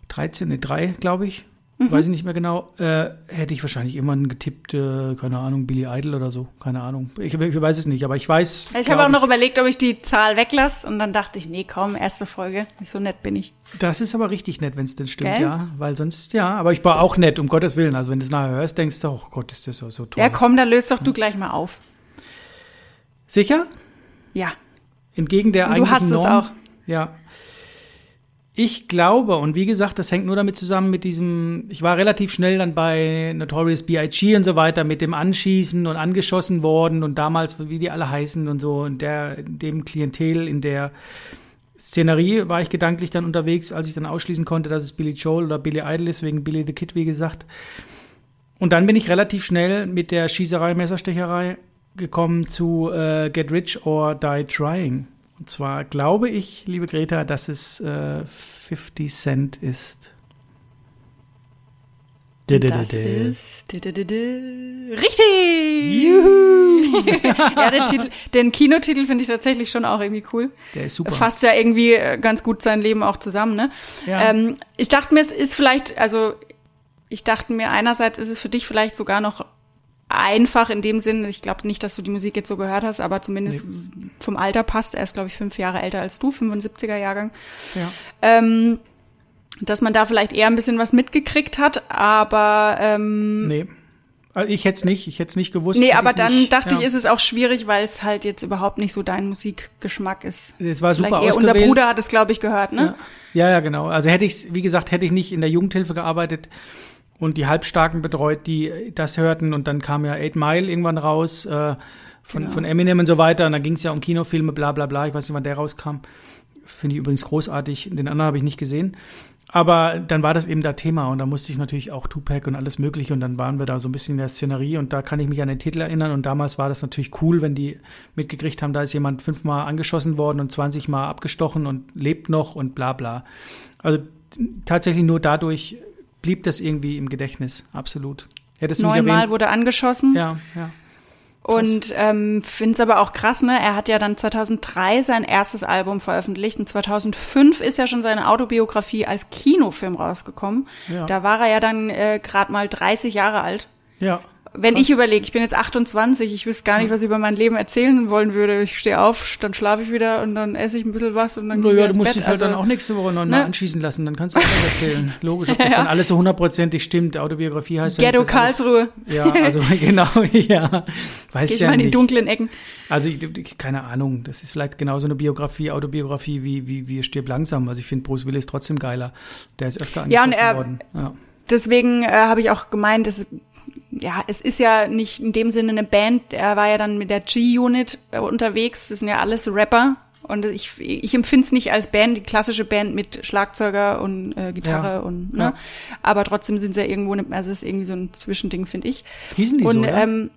13, ne, drei, glaube ich. mhm. weiß ich nicht mehr genau, äh, hätte ich wahrscheinlich irgendwann getippt, äh, keine Ahnung, Billy Idol oder so, keine Ahnung. Ich, ich weiß es nicht, aber ich weiß. Ich habe auch noch überlegt, ob ich die Zahl weglasse und dann dachte ich, nee, komm, erste Folge, nicht so nett bin ich. Das ist aber richtig nett, wenn es denn stimmt, Gell? ja, weil sonst, ja, aber ich war auch nett, um Gottes Willen. Also wenn du es nachher hörst, denkst du, oh Gott, ist das so, so toll. Ja, komm, dann löst doch du gleich mal auf. Sicher? Ja. Entgegen der und Du hast Norm, es auch. Ja. Ich glaube, und wie gesagt, das hängt nur damit zusammen mit diesem, ich war relativ schnell dann bei Notorious B.I.G. und so weiter, mit dem Anschießen und angeschossen worden und damals, wie die alle heißen und so, und der, dem Klientel in der Szenerie war ich gedanklich dann unterwegs, als ich dann ausschließen konnte, dass es Billy Joel oder Billy Idol ist, wegen Billy the Kid, wie gesagt. Und dann bin ich relativ schnell mit der Schießerei, Messerstecherei gekommen zu äh, Get Rich or Die Trying. Und zwar glaube ich, liebe Greta, dass es äh, 50 Cent ist. Das ist richtig. Juhu. (laughs) ja, den, Titel, den Kinotitel finde ich tatsächlich schon auch irgendwie cool. Der ist super. Fasst ja irgendwie äh, ganz gut sein Leben auch zusammen. Ne? Ja. Ähm, ich dachte mir, es ist vielleicht, also ich dachte mir einerseits ist es für dich vielleicht sogar noch einfach in dem Sinn, ich glaube nicht, dass du die Musik jetzt so gehört hast, aber zumindest nee. vom Alter passt. Er ist, glaube ich, fünf Jahre älter als du, 75er Jahrgang. Ja. Ähm, dass man da vielleicht eher ein bisschen was mitgekriegt hat, aber ähm, nee. Also ich hätte es nicht, ich hätte es nicht gewusst. Nee, aber dann nicht, dachte ja. ich, ist es auch schwierig, weil es halt jetzt überhaupt nicht so dein Musikgeschmack ist. Es war super eher Unser Bruder hat es, glaube ich, gehört, ne? Ja. ja, ja, genau. Also hätte ich, wie gesagt, hätte ich nicht in der Jugendhilfe gearbeitet, und die Halbstarken betreut, die das hörten. Und dann kam ja Eight Mile irgendwann raus äh, von, genau. von Eminem und so weiter. Und dann ging es ja um Kinofilme, bla bla bla. Ich weiß nicht, wann der rauskam. Finde ich übrigens großartig. Den anderen habe ich nicht gesehen. Aber dann war das eben da Thema und da musste ich natürlich auch Tupac und alles Mögliche und dann waren wir da so ein bisschen in der Szenerie und da kann ich mich an den Titel erinnern und damals war das natürlich cool, wenn die mitgekriegt haben, da ist jemand fünfmal angeschossen worden und 20 Mal abgestochen und lebt noch und bla bla. Also tatsächlich nur dadurch blieb das irgendwie im Gedächtnis, absolut. Hättest Neunmal wurde angeschossen. Ja, ja. Krass. Und ähm, finde es aber auch krass, ne? Er hat ja dann 2003 sein erstes Album veröffentlicht und 2005 ist ja schon seine Autobiografie als Kinofilm rausgekommen. Ja. Da war er ja dann äh, gerade mal 30 Jahre alt. Ja wenn ich überlege, ich bin jetzt 28, ich wüsste gar nicht, was ich über mein Leben erzählen wollen würde. Ich stehe auf, dann schlafe ich wieder und dann esse ich ein bisschen was und dann gehe ich Ja, du musst Bett. dich halt also, dann auch nächste Woche noch ne? anschießen lassen, dann kannst du auch erzählen. (laughs) Logisch, ob das ja. dann alles so hundertprozentig stimmt. Autobiografie heißt Ghetto ja Karlsruhe. ja, also (laughs) genau, ja. Weiß Geht ja mal in die dunklen Ecken. Also ich, keine Ahnung, das ist vielleicht genauso eine Biografie, Autobiografie wie, wie, wie Stirb langsam. Also ich finde Bruce Willis trotzdem geiler. Der ist öfter angeschossen ja, und er, worden. Ja. Deswegen äh, habe ich auch gemeint, dass ja, es ist ja nicht in dem Sinne eine Band. Er war ja dann mit der G-Unit äh, unterwegs. Das sind ja alles Rapper. Und ich, ich empfinde es nicht als Band, die klassische Band mit Schlagzeuger und äh, Gitarre ja, und ne. Ja. Aber trotzdem sind sie ja irgendwo, also es ist irgendwie so ein Zwischending, finde ich. Hießen die und, so, ja? ähm,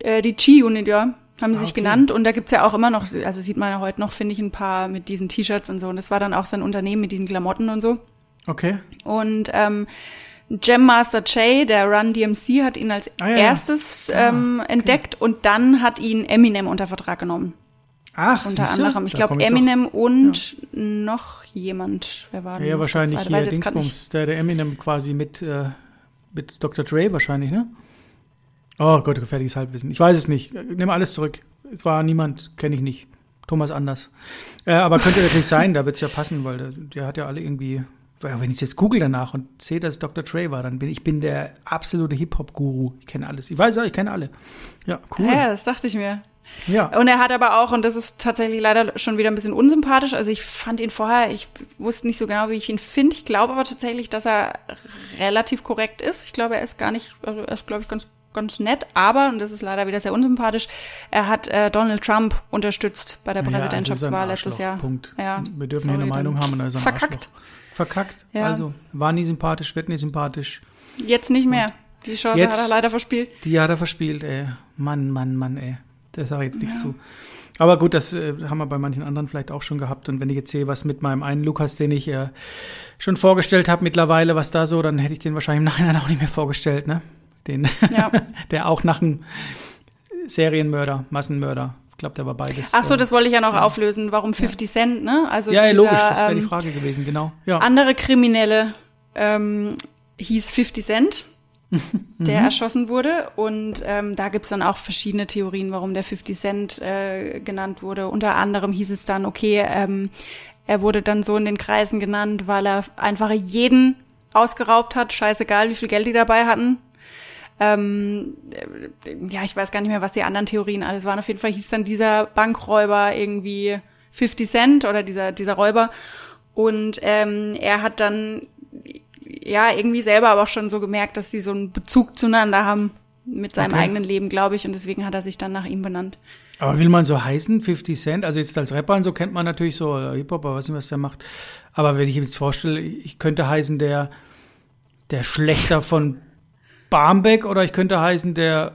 äh, die G-Unit, ja, haben sie ah, sich okay. genannt. Und da gibt's ja auch immer noch, also sieht man ja heute noch, finde ich, ein paar mit diesen T-Shirts und so. Und das war dann auch sein Unternehmen mit diesen Klamotten und so. Okay. Und ähm, Jam Master Jay, der Run DMC, hat ihn als ah, ja, erstes ja. ähm, okay. entdeckt und dann hat ihn Eminem unter Vertrag genommen. Ach, unter anderem. Ich glaube Eminem doch. und ja. noch jemand. Wer war denn? Ja, wahrscheinlich hier Dingsbums, der, der Eminem quasi mit, äh, mit Dr. Dre wahrscheinlich, ne? Oh Gott, gefährliches Halbwissen. Ich weiß es nicht. Nimm alles zurück. Es war niemand, kenne ich nicht. Thomas Anders. Äh, aber könnte natürlich sein, da wird es ja passen, weil der, der hat ja alle irgendwie wenn ich jetzt google danach und sehe, dass es Dr. Dre war, dann bin ich bin der absolute Hip-Hop-Guru. Ich kenne alles. Ich weiß auch, ich kenne alle. Ja, cool. Ja, das dachte ich mir. Ja. Und er hat aber auch, und das ist tatsächlich leider schon wieder ein bisschen unsympathisch, also ich fand ihn vorher, ich wusste nicht so genau, wie ich ihn finde. Ich glaube aber tatsächlich, dass er relativ korrekt ist. Ich glaube, er ist gar nicht, also er ist, glaube ich, ganz ganz nett, aber, und das ist leider wieder sehr unsympathisch, er hat äh, Donald Trump unterstützt bei der ja, Präsidentschaftswahl also letztes Jahr. Punkt. Ja, Wir dürfen hier eine Meinung haben und er ist Verkackt. Arschloch. Verkackt. Ja. Also, war nie sympathisch, wird nie sympathisch. Jetzt nicht mehr. Und die Chance jetzt, hat er leider verspielt. Die hat er verspielt, ey. Mann, Mann, Mann, ey. Da sage ich jetzt nichts ja. zu. Aber gut, das äh, haben wir bei manchen anderen vielleicht auch schon gehabt. Und wenn ich jetzt sehe, was mit meinem einen Lukas, den ich äh, schon vorgestellt habe mittlerweile, was da so, dann hätte ich den wahrscheinlich im Nachhinein auch nicht mehr vorgestellt, ne? Den, ja. (laughs) der auch nach einem Serienmörder, Massenmörder ich glaube, der war beides. Ach so, das wollte ich ja noch ja. auflösen. Warum 50 ja. Cent, ne? Also ja, dieser, logisch, das wäre die ähm, Frage gewesen, genau. Ja. Andere Kriminelle, ähm, hieß 50 Cent, (laughs) der mhm. erschossen wurde. Und ähm, da gibt's dann auch verschiedene Theorien, warum der 50 Cent äh, genannt wurde. Unter anderem hieß es dann, okay, ähm, er wurde dann so in den Kreisen genannt, weil er einfach jeden ausgeraubt hat, scheißegal, wie viel Geld die dabei hatten. Ähm, ja, ich weiß gar nicht mehr, was die anderen Theorien alles waren. Auf jeden Fall hieß dann dieser Bankräuber irgendwie 50 Cent oder dieser, dieser Räuber. Und ähm, er hat dann ja irgendwie selber aber auch schon so gemerkt, dass sie so einen Bezug zueinander haben mit seinem okay. eigenen Leben, glaube ich. Und deswegen hat er sich dann nach ihm benannt. Aber will man so heißen, 50 Cent? Also jetzt als Rapper und so kennt man natürlich so äh, Hip-Hop, aber weiß nicht, was der macht. Aber wenn ich mir jetzt vorstelle, ich könnte heißen der, der Schlechter von Barmbek oder ich könnte heißen der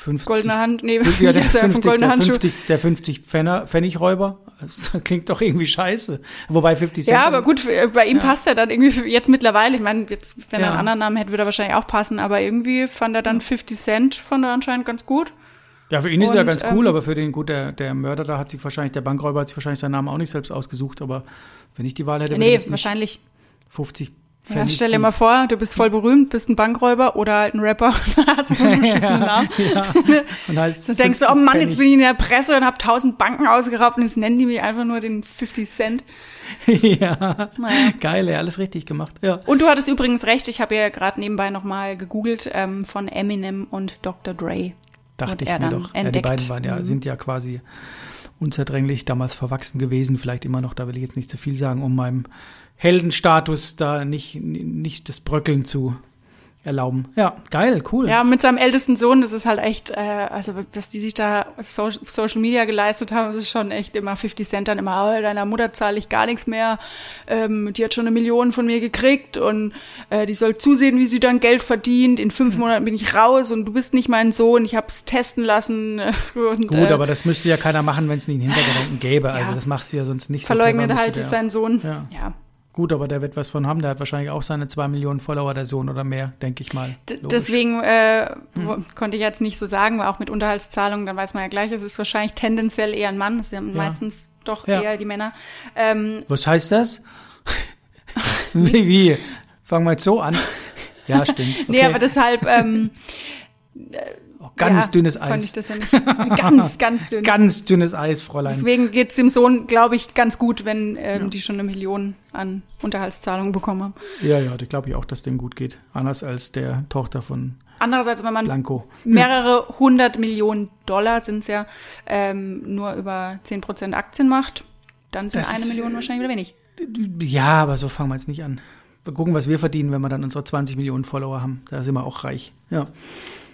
50, Goldene Hand, nee, ja, (laughs) der, 50, der, 50, der 50 Pfennigräuber. Das klingt doch irgendwie scheiße. Wobei 50 Cent. Ja, aber gut, bei ihm ja. passt er dann irgendwie jetzt mittlerweile. Ich meine, jetzt, wenn ja. er einen anderen Namen hätte, würde er wahrscheinlich auch passen, aber irgendwie fand er dann 50 Cent, fand er anscheinend ganz gut. Ja, für ihn ist er ganz cool, ähm, aber für den, gut, der, der Mörder da hat sich wahrscheinlich, der Bankräuber hat sich wahrscheinlich seinen Namen auch nicht selbst ausgesucht, aber wenn ich die Wahl hätte, nee, wahrscheinlich 50 ja, stell dir mal vor, du bist voll berühmt, bist ein Bankräuber oder halt ein Rapper, (laughs) hast du so einen (laughs) beschissenen Namen. ja, (laughs) Und heißt du denkst du, oh Mann, jetzt bin ich in der Presse und hab tausend Banken ausgeraubt und jetzt nennen die mich einfach nur den 50 Cent. ja, naja. geil, ja, alles richtig gemacht. Ja. Und du hattest übrigens recht, ich habe ja gerade nebenbei nochmal gegoogelt ähm, von Eminem und Dr. Dre. Dachte ich mir doch. Ja, die beiden waren ja, mhm. sind ja quasi unzerdränglich damals verwachsen gewesen, vielleicht immer noch, da will ich jetzt nicht zu viel sagen, um meinem Heldenstatus da nicht, nicht das Bröckeln zu erlauben. Ja, geil, cool. Ja, mit seinem ältesten Sohn, das ist halt echt, äh, also was die sich da so Social Media geleistet haben, das ist schon echt immer 50 Cent dann immer, oh, deiner Mutter zahle ich gar nichts mehr, ähm, die hat schon eine Million von mir gekriegt und äh, die soll zusehen, wie sie dann Geld verdient, in fünf mhm. Monaten bin ich raus und du bist nicht mein Sohn, ich hab's testen lassen. (laughs) Und, Gut, äh, aber das müsste ja keiner machen, wenn es nicht einen Hintergedanken gäbe, also ja. das machst du ja sonst nicht. Verleugnet so halt seinen Sohn, ja. ja. Gut, aber der wird was von haben. Der hat wahrscheinlich auch seine zwei Millionen Follower, der Sohn oder mehr, denke ich mal. D deswegen äh, hm. konnte ich jetzt nicht so sagen, weil auch mit Unterhaltszahlungen, dann weiß man ja gleich, es ist wahrscheinlich tendenziell eher ein Mann. Das sind ja. meistens doch ja. eher die Männer. Ähm, was heißt das? (laughs) wie, wie? Fangen wir jetzt so an. Ja, stimmt. Okay. nee, aber deshalb. Ähm, (laughs) Ganz ja, dünnes Eis. Ich das ja nicht. Ganz, ganz dünn. (laughs) ganz dünnes Eis, Fräulein. Deswegen geht es dem Sohn, glaube ich, ganz gut, wenn ähm, ja. die schon eine Million an Unterhaltszahlungen bekommen haben. Ja, ja, da glaube ich auch, dass dem gut geht. Anders als der Tochter von Andererseits, wenn man Blanco. mehrere hundert Millionen Dollar sind es ja, ähm, nur über zehn Prozent Aktien macht, dann sind das eine Million wahrscheinlich wieder wenig. Ja, aber so fangen wir jetzt nicht an. Wir gucken, was wir verdienen, wenn wir dann unsere 20 Millionen Follower haben. Da sind wir auch reich. Ja.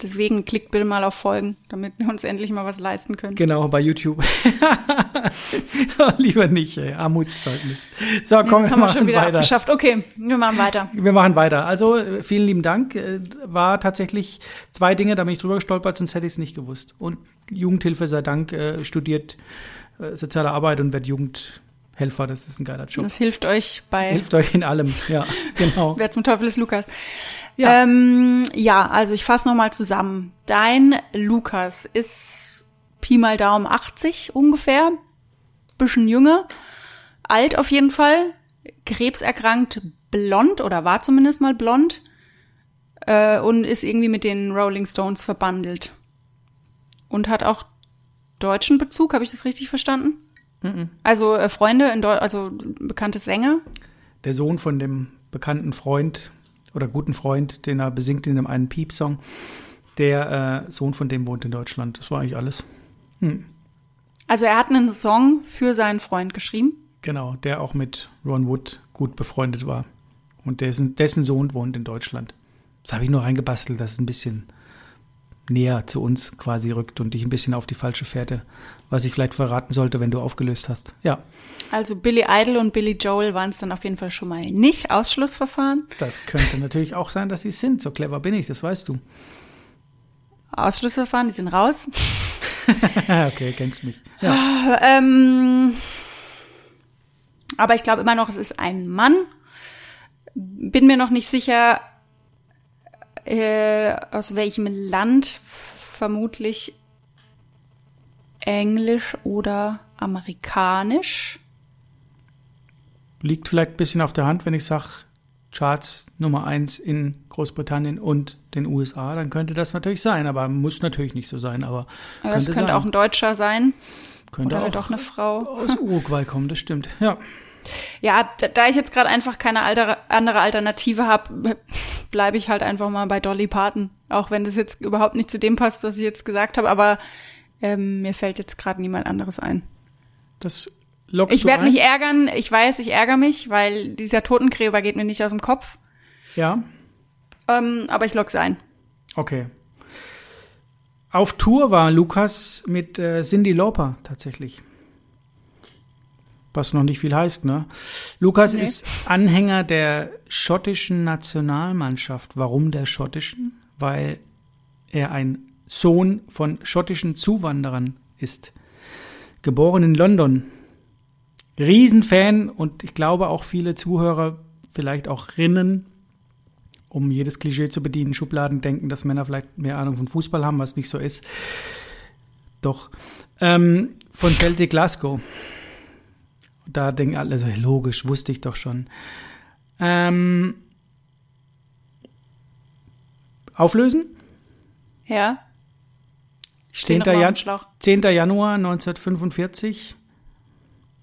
Deswegen klickt bitte mal auf Folgen, damit wir uns endlich mal was leisten können. Genau, bei YouTube. (laughs) Lieber nicht, ey. Armutszeugnis. So, komm, das wir haben wir schon wieder weiter. geschafft. Okay, wir machen weiter. Wir machen weiter. Also, vielen lieben Dank. Äh, war tatsächlich zwei Dinge, da bin ich drüber gestolpert, sonst hätte ich es nicht gewusst. Und Jugendhilfe sei Dank äh, studiert äh, soziale Arbeit und wird Jugendhelfer. Das ist ein geiler Job. Das hilft euch bei. Hilft euch in allem, ja, (laughs) genau. Wer zum Teufel ist Lukas? Ja, ähm, ja also ich fasse nochmal zusammen. Dein Lukas ist Pi mal Daumen 80 ungefähr, bisschen jünger, alt auf jeden Fall, krebserkrankt, blond oder war zumindest mal blond äh, und ist irgendwie mit den Rolling Stones verbandelt. Und hat auch deutschen Bezug, habe ich das richtig verstanden? Mhm. Also äh, Freunde, in Deu also bekannte Sänger. Der Sohn von dem bekannten Freund oder guten Freund, den er besingt in dem einen Piep-Song. Der äh, Sohn von dem wohnt in Deutschland. Das war eigentlich alles. Hm. Also er hat einen Song für seinen Freund geschrieben? Genau, der auch mit Ron Wood gut befreundet war. Und dessen, dessen Sohn wohnt in Deutschland. Das habe ich nur reingebastelt, dass es ein bisschen näher zu uns quasi rückt und dich ein bisschen auf die falsche Fährte, was ich vielleicht verraten sollte, wenn du aufgelöst hast. Ja. Also Billy Idol und Billy Joel waren es dann auf jeden Fall schon mal nicht Ausschlussverfahren. Das könnte natürlich auch sein, dass sie es sind. So clever bin ich, das weißt du. Ausschlussverfahren, die sind raus. (laughs) okay, kennst mich. Ja. Ähm, aber ich glaube immer noch, es ist ein Mann. Bin mir noch nicht sicher, äh, aus welchem Land, vermutlich Englisch oder Amerikanisch. Liegt vielleicht ein bisschen auf der Hand, wenn ich sage Charts Nummer eins in Großbritannien und den USA, dann könnte das natürlich sein, aber muss natürlich nicht so sein. Aber ja, könnte, könnte auch ein Deutscher sein. Könnte Oder halt auch eine Frau. Aus Uruguay kommen, das stimmt. Ja. Ja, da ich jetzt gerade einfach keine andere Alternative habe, (laughs) bleibe ich halt einfach mal bei Dolly Parton. Auch wenn das jetzt überhaupt nicht zu dem passt, was ich jetzt gesagt habe, aber ähm, mir fällt jetzt gerade niemand anderes ein. Das lockst Ich werde mich ärgern, ich weiß, ich ärgere mich, weil dieser Totengräber geht mir nicht aus dem Kopf. Ja. Ähm, aber ich lock's ein. Okay. Auf Tour war Lukas mit äh, Cindy Lauper tatsächlich. Was noch nicht viel heißt, ne? Lukas nee. ist Anhänger der schottischen Nationalmannschaft. Warum der schottischen? Weil er ein Sohn von schottischen Zuwanderern ist. Geboren in London. Riesenfan und ich glaube auch viele Zuhörer, vielleicht auch Rinnen, um jedes Klischee zu bedienen, Schubladen denken, dass Männer vielleicht mehr Ahnung von Fußball haben, was nicht so ist. Doch. Ähm, von Celtic Glasgow. Da denken alle so, logisch, wusste ich doch schon. Ähm, auflösen? Ja. 10. Jan 10. Januar 1945.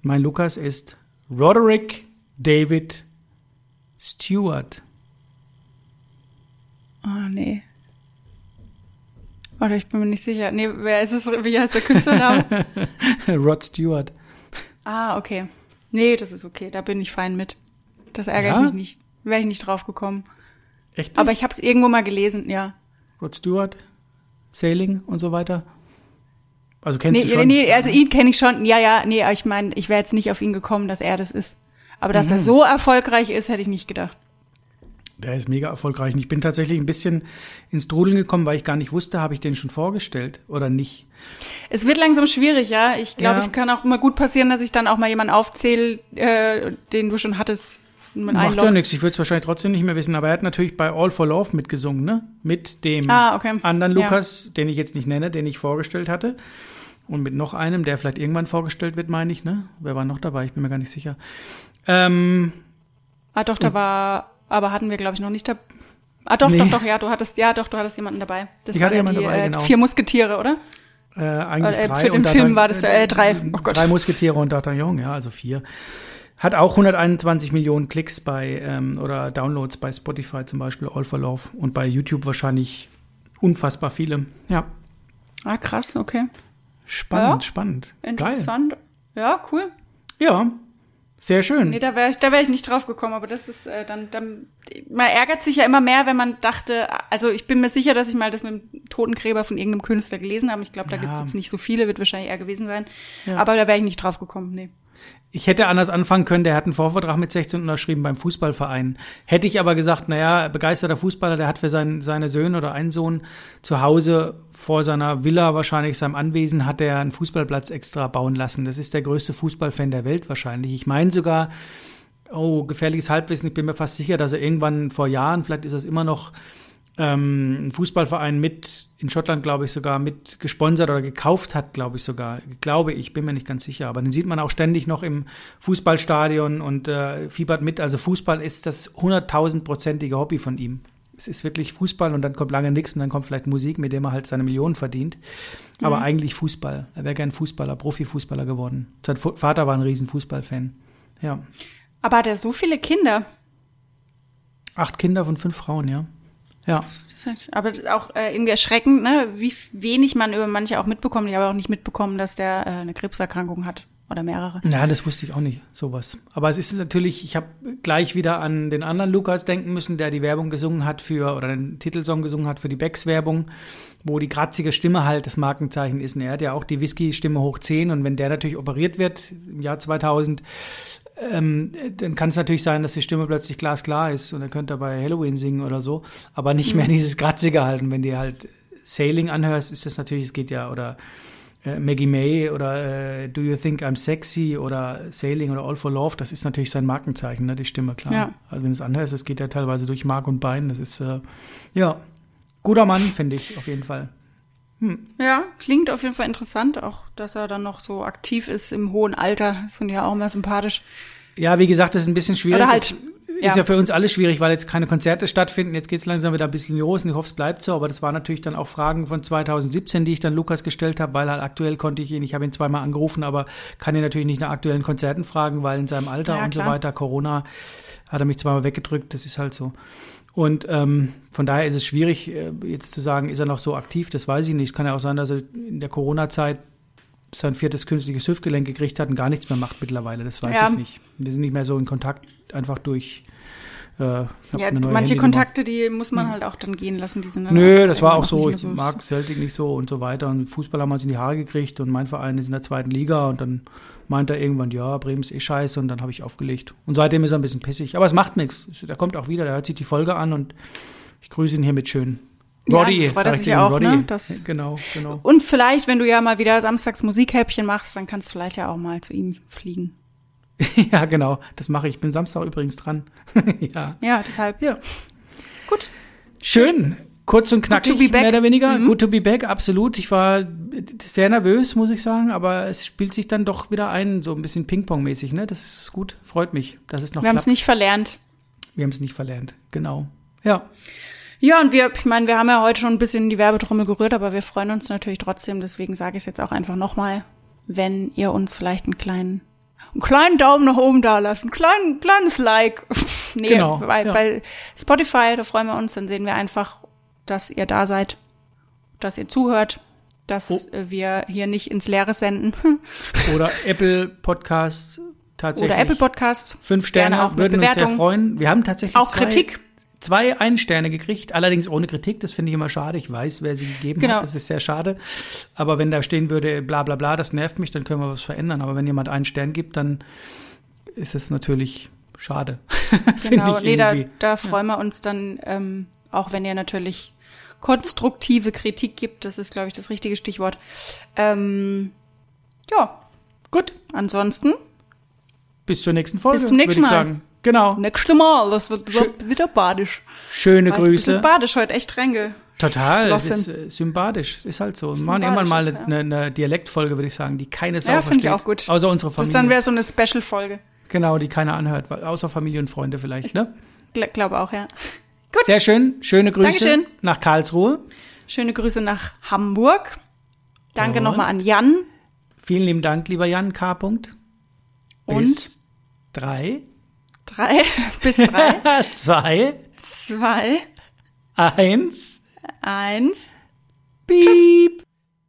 Mein Lukas ist Roderick David Stewart. Oh, nee. Oder ich bin mir nicht sicher. Nee, wer ist es? Wie heißt der Künstlername? (laughs) Rod Stewart. Ah, okay. Nee, das ist okay. Da bin ich fein mit. Das ärgert ja? mich nicht. Wäre ich nicht drauf gekommen. Echt? Nicht? Aber ich habe es irgendwo mal gelesen, ja. Rod Stewart, Sailing und so weiter. Also kennst nee, du schon? Nee, also ihn kenne ich schon. Ja, ja, nee, ich meine, ich wäre jetzt nicht auf ihn gekommen, dass er das ist. Aber dass mhm. er so erfolgreich ist, hätte ich nicht gedacht. Der ist mega erfolgreich. Und ich bin tatsächlich ein bisschen ins Trudeln gekommen, weil ich gar nicht wusste, habe ich den schon vorgestellt oder nicht. Es wird langsam schwierig, ja. Ich glaube, ja. es kann auch immer gut passieren, dass ich dann auch mal jemanden aufzähle, äh, den du schon hattest. Macht ja nichts, ich würde es wahrscheinlich trotzdem nicht mehr wissen, aber er hat natürlich bei All for Love mitgesungen, ne? Mit dem ah, okay. anderen Lukas, ja. den ich jetzt nicht nenne, den ich vorgestellt hatte. Und mit noch einem, der vielleicht irgendwann vorgestellt wird, meine ich, ne? Wer war noch dabei? Ich bin mir gar nicht sicher. Ähm, ah, doch, da war aber hatten wir, glaube ich, noch nicht da. Ah, doch, nee. doch, doch, ja, du hattest, ja, doch, du hattest jemanden dabei. Das ich hatte jemanden die, dabei, äh, genau. Vier Musketiere, oder? Äh, eigentlich äh, drei. Für den Film war das äh, drei. Oh Gott. Drei Musketiere und D'Artagnan, ja, also vier. Hat auch 121 Millionen Klicks bei ähm, oder Downloads bei Spotify zum Beispiel, All for Love. Und bei YouTube wahrscheinlich unfassbar viele. Ja. Ah, krass, okay. Spannend, ja, spannend. Interessant. Geil. Ja, cool. Ja, sehr schön. Nee, da wäre ich, da wäre ich nicht drauf gekommen, aber das ist äh, dann, dann, man ärgert sich ja immer mehr, wenn man dachte, also ich bin mir sicher, dass ich mal das mit dem Totengräber von irgendeinem Künstler gelesen habe. Ich glaube, da ja. gibt es jetzt nicht so viele, wird wahrscheinlich eher gewesen sein. Ja. Aber da wäre ich nicht drauf gekommen, nee. Ich hätte anders anfangen können, der hat einen Vorvertrag mit 16 unterschrieben beim Fußballverein. Hätte ich aber gesagt, naja, begeisterter Fußballer, der hat für sein, seine Söhne oder einen Sohn zu Hause vor seiner Villa, wahrscheinlich seinem Anwesen, hat er einen Fußballplatz extra bauen lassen. Das ist der größte Fußballfan der Welt wahrscheinlich. Ich meine sogar, oh, gefährliches Halbwissen, ich bin mir fast sicher, dass er irgendwann vor Jahren, vielleicht ist das immer noch, ähm, ein Fußballverein mit, in Schottland glaube ich sogar, mit gesponsert oder gekauft hat, glaube ich sogar. Glaube ich, bin mir nicht ganz sicher. Aber den sieht man auch ständig noch im Fußballstadion und äh, fiebert mit. Also Fußball ist das hunderttausendprozentige Hobby von ihm. Es ist wirklich Fußball und dann kommt lange nichts und dann kommt vielleicht Musik, mit dem er halt seine Millionen verdient. Aber mhm. eigentlich Fußball. Er wäre gern Fußballer, Profifußballer geworden. Sein Vater war ein riesen Fußballfan. Ja. Aber hat er so viele Kinder? Acht Kinder von fünf Frauen, ja. Ja. Aber auch äh, irgendwie erschreckend, ne? wie wenig man über manche auch mitbekommt. Ich habe auch nicht mitbekommen, dass der äh, eine Krebserkrankung hat oder mehrere. Ja, das wusste ich auch nicht, sowas. Aber es ist natürlich, ich habe gleich wieder an den anderen Lukas denken müssen, der die Werbung gesungen hat für, oder den Titelsong gesungen hat für die Becks-Werbung, wo die kratzige Stimme halt das Markenzeichen ist. Und er hat ja auch die Whisky-Stimme hoch 10 und wenn der natürlich operiert wird im Jahr 2000, ähm, dann kann es natürlich sein, dass die Stimme plötzlich glasklar ist und er könnte dabei Halloween singen oder so, aber nicht mehr mhm. (laughs) dieses Kratzige halten. Wenn du halt Sailing anhörst, ist das natürlich, es geht ja, oder äh, Maggie May oder äh, Do You Think I'm Sexy oder Sailing oder All for Love, das ist natürlich sein Markenzeichen, ne, die Stimme, klar. Ja. Also wenn du es anhörst, das geht ja teilweise durch Mark und Bein, das ist, äh, ja, guter Mann, finde ich, auf jeden Fall. Hm. Ja, klingt auf jeden Fall interessant, auch dass er dann noch so aktiv ist im hohen Alter. Das finde ich ja auch immer sympathisch. Ja, wie gesagt, das ist ein bisschen schwierig. Oder halt ja. ist ja für uns alles schwierig, weil jetzt keine Konzerte stattfinden. Jetzt geht es langsam wieder ein bisschen los und ich hoffe, es bleibt so. Aber das waren natürlich dann auch Fragen von 2017, die ich dann Lukas gestellt habe, weil halt aktuell konnte ich ihn, ich habe ihn zweimal angerufen, aber kann ihn natürlich nicht nach aktuellen Konzerten fragen, weil in seinem Alter ja, und so weiter, Corona, hat er mich zweimal weggedrückt. Das ist halt so. Und ähm, von daher ist es schwierig, äh, jetzt zu sagen, ist er noch so aktiv, das weiß ich nicht. Es kann ja auch sein, dass er in der Corona-Zeit sein viertes künstliches Hüftgelenk gekriegt hat und gar nichts mehr macht mittlerweile. Das weiß ja. ich nicht. Wir sind nicht mehr so in Kontakt, einfach durch. Äh, ja, manche Kontakte, die muss man halt auch dann gehen lassen. Die sind dann Nö, das war auch so. Ich so mag Celtic nicht so und so weiter. Und Fußball haben wir uns in die Haare gekriegt und mein Verein ist in der zweiten Liga und dann meint er irgendwann, ja, Bremen ist eh scheiße und dann habe ich aufgelegt. Und seitdem ist er ein bisschen pissig. Aber es macht nichts. Der kommt auch wieder, der hört sich die Folge an und ich grüße ihn hiermit schön. Roddy, ja, freut er sich auch, Roddy. ne? Das genau, genau. Und vielleicht, wenn du ja mal wieder samstags Musikhäppchen machst, dann kannst du vielleicht ja auch mal zu ihm fliegen. (laughs) ja, genau, das mache ich. Ich bin Samstag übrigens dran. (laughs) ja. Ja, deshalb. Ja. Gut. Schön. Kurz und knackig, mehr oder weniger. Mhm. Good to be back, absolut. Ich war sehr nervös, muss ich sagen, aber es spielt sich dann doch wieder ein, so ein bisschen Ping-Pong-mäßig, ne? Das ist gut, freut mich, dass es noch Wir haben es nicht verlernt. Wir haben es nicht verlernt, genau. Ja. Ja, und wir, ich meine, wir haben ja heute schon ein bisschen die Werbetrommel gerührt, aber wir freuen uns natürlich trotzdem, deswegen sage ich es jetzt auch einfach nochmal, wenn ihr uns vielleicht einen kleinen, einen kleinen Daumen nach oben da lasst, ein klein, kleines Like. (laughs) nee, genau, bei, ja. bei Spotify, da freuen wir uns, dann sehen wir einfach, dass ihr da seid, dass ihr zuhört, dass oh. wir hier nicht ins Leere senden. (laughs) Oder Apple Podcast tatsächlich. Oder Apple Podcast. Fünf Sterne auch würden uns sehr freuen. Wir haben tatsächlich auch zwei, Kritik zwei Ein-Sterne gekriegt, allerdings ohne Kritik. Das finde ich immer schade. Ich weiß, wer sie gegeben genau. hat. Das ist sehr schade. Aber wenn da stehen würde, bla bla bla, das nervt mich, dann können wir was verändern. Aber wenn jemand einen Stern gibt, dann ist es natürlich schade. (laughs) genau, nee, da, da freuen ja. wir uns dann, ähm, auch wenn ihr natürlich konstruktive Kritik gibt. Das ist, glaube ich, das richtige Stichwort. Ähm, ja, gut. Ansonsten. Bis zur nächsten Folge. Bis zum nächsten Mal. Genau. Nächste Mal, das wird Schö wieder badisch. Schöne weißt, Grüße. Badisch heute echt reinge. Total, es ist äh, sympathisch, ist halt so. Wir machen irgendwann mal eine, eine, Dialektfolge, würde ich sagen, die keine Sau ja, versteht. Ja, finde ich auch gut. Außer unsere Familie. Das dann wäre so eine Special-Folge. Genau, die keiner anhört, außer Familie und Freunde vielleicht, ne? Ich glaube auch, ja. Gut. Sehr schön, schöne Grüße Dankeschön. nach Karlsruhe. Schöne Grüße nach Hamburg. Danke nochmal an Jan. Vielen lieben Dank, lieber Jan K. Bis und drei. Drei (laughs) bis drei. (laughs) Zwei. Zwei. Eins. Eins. Piep. Tschüss.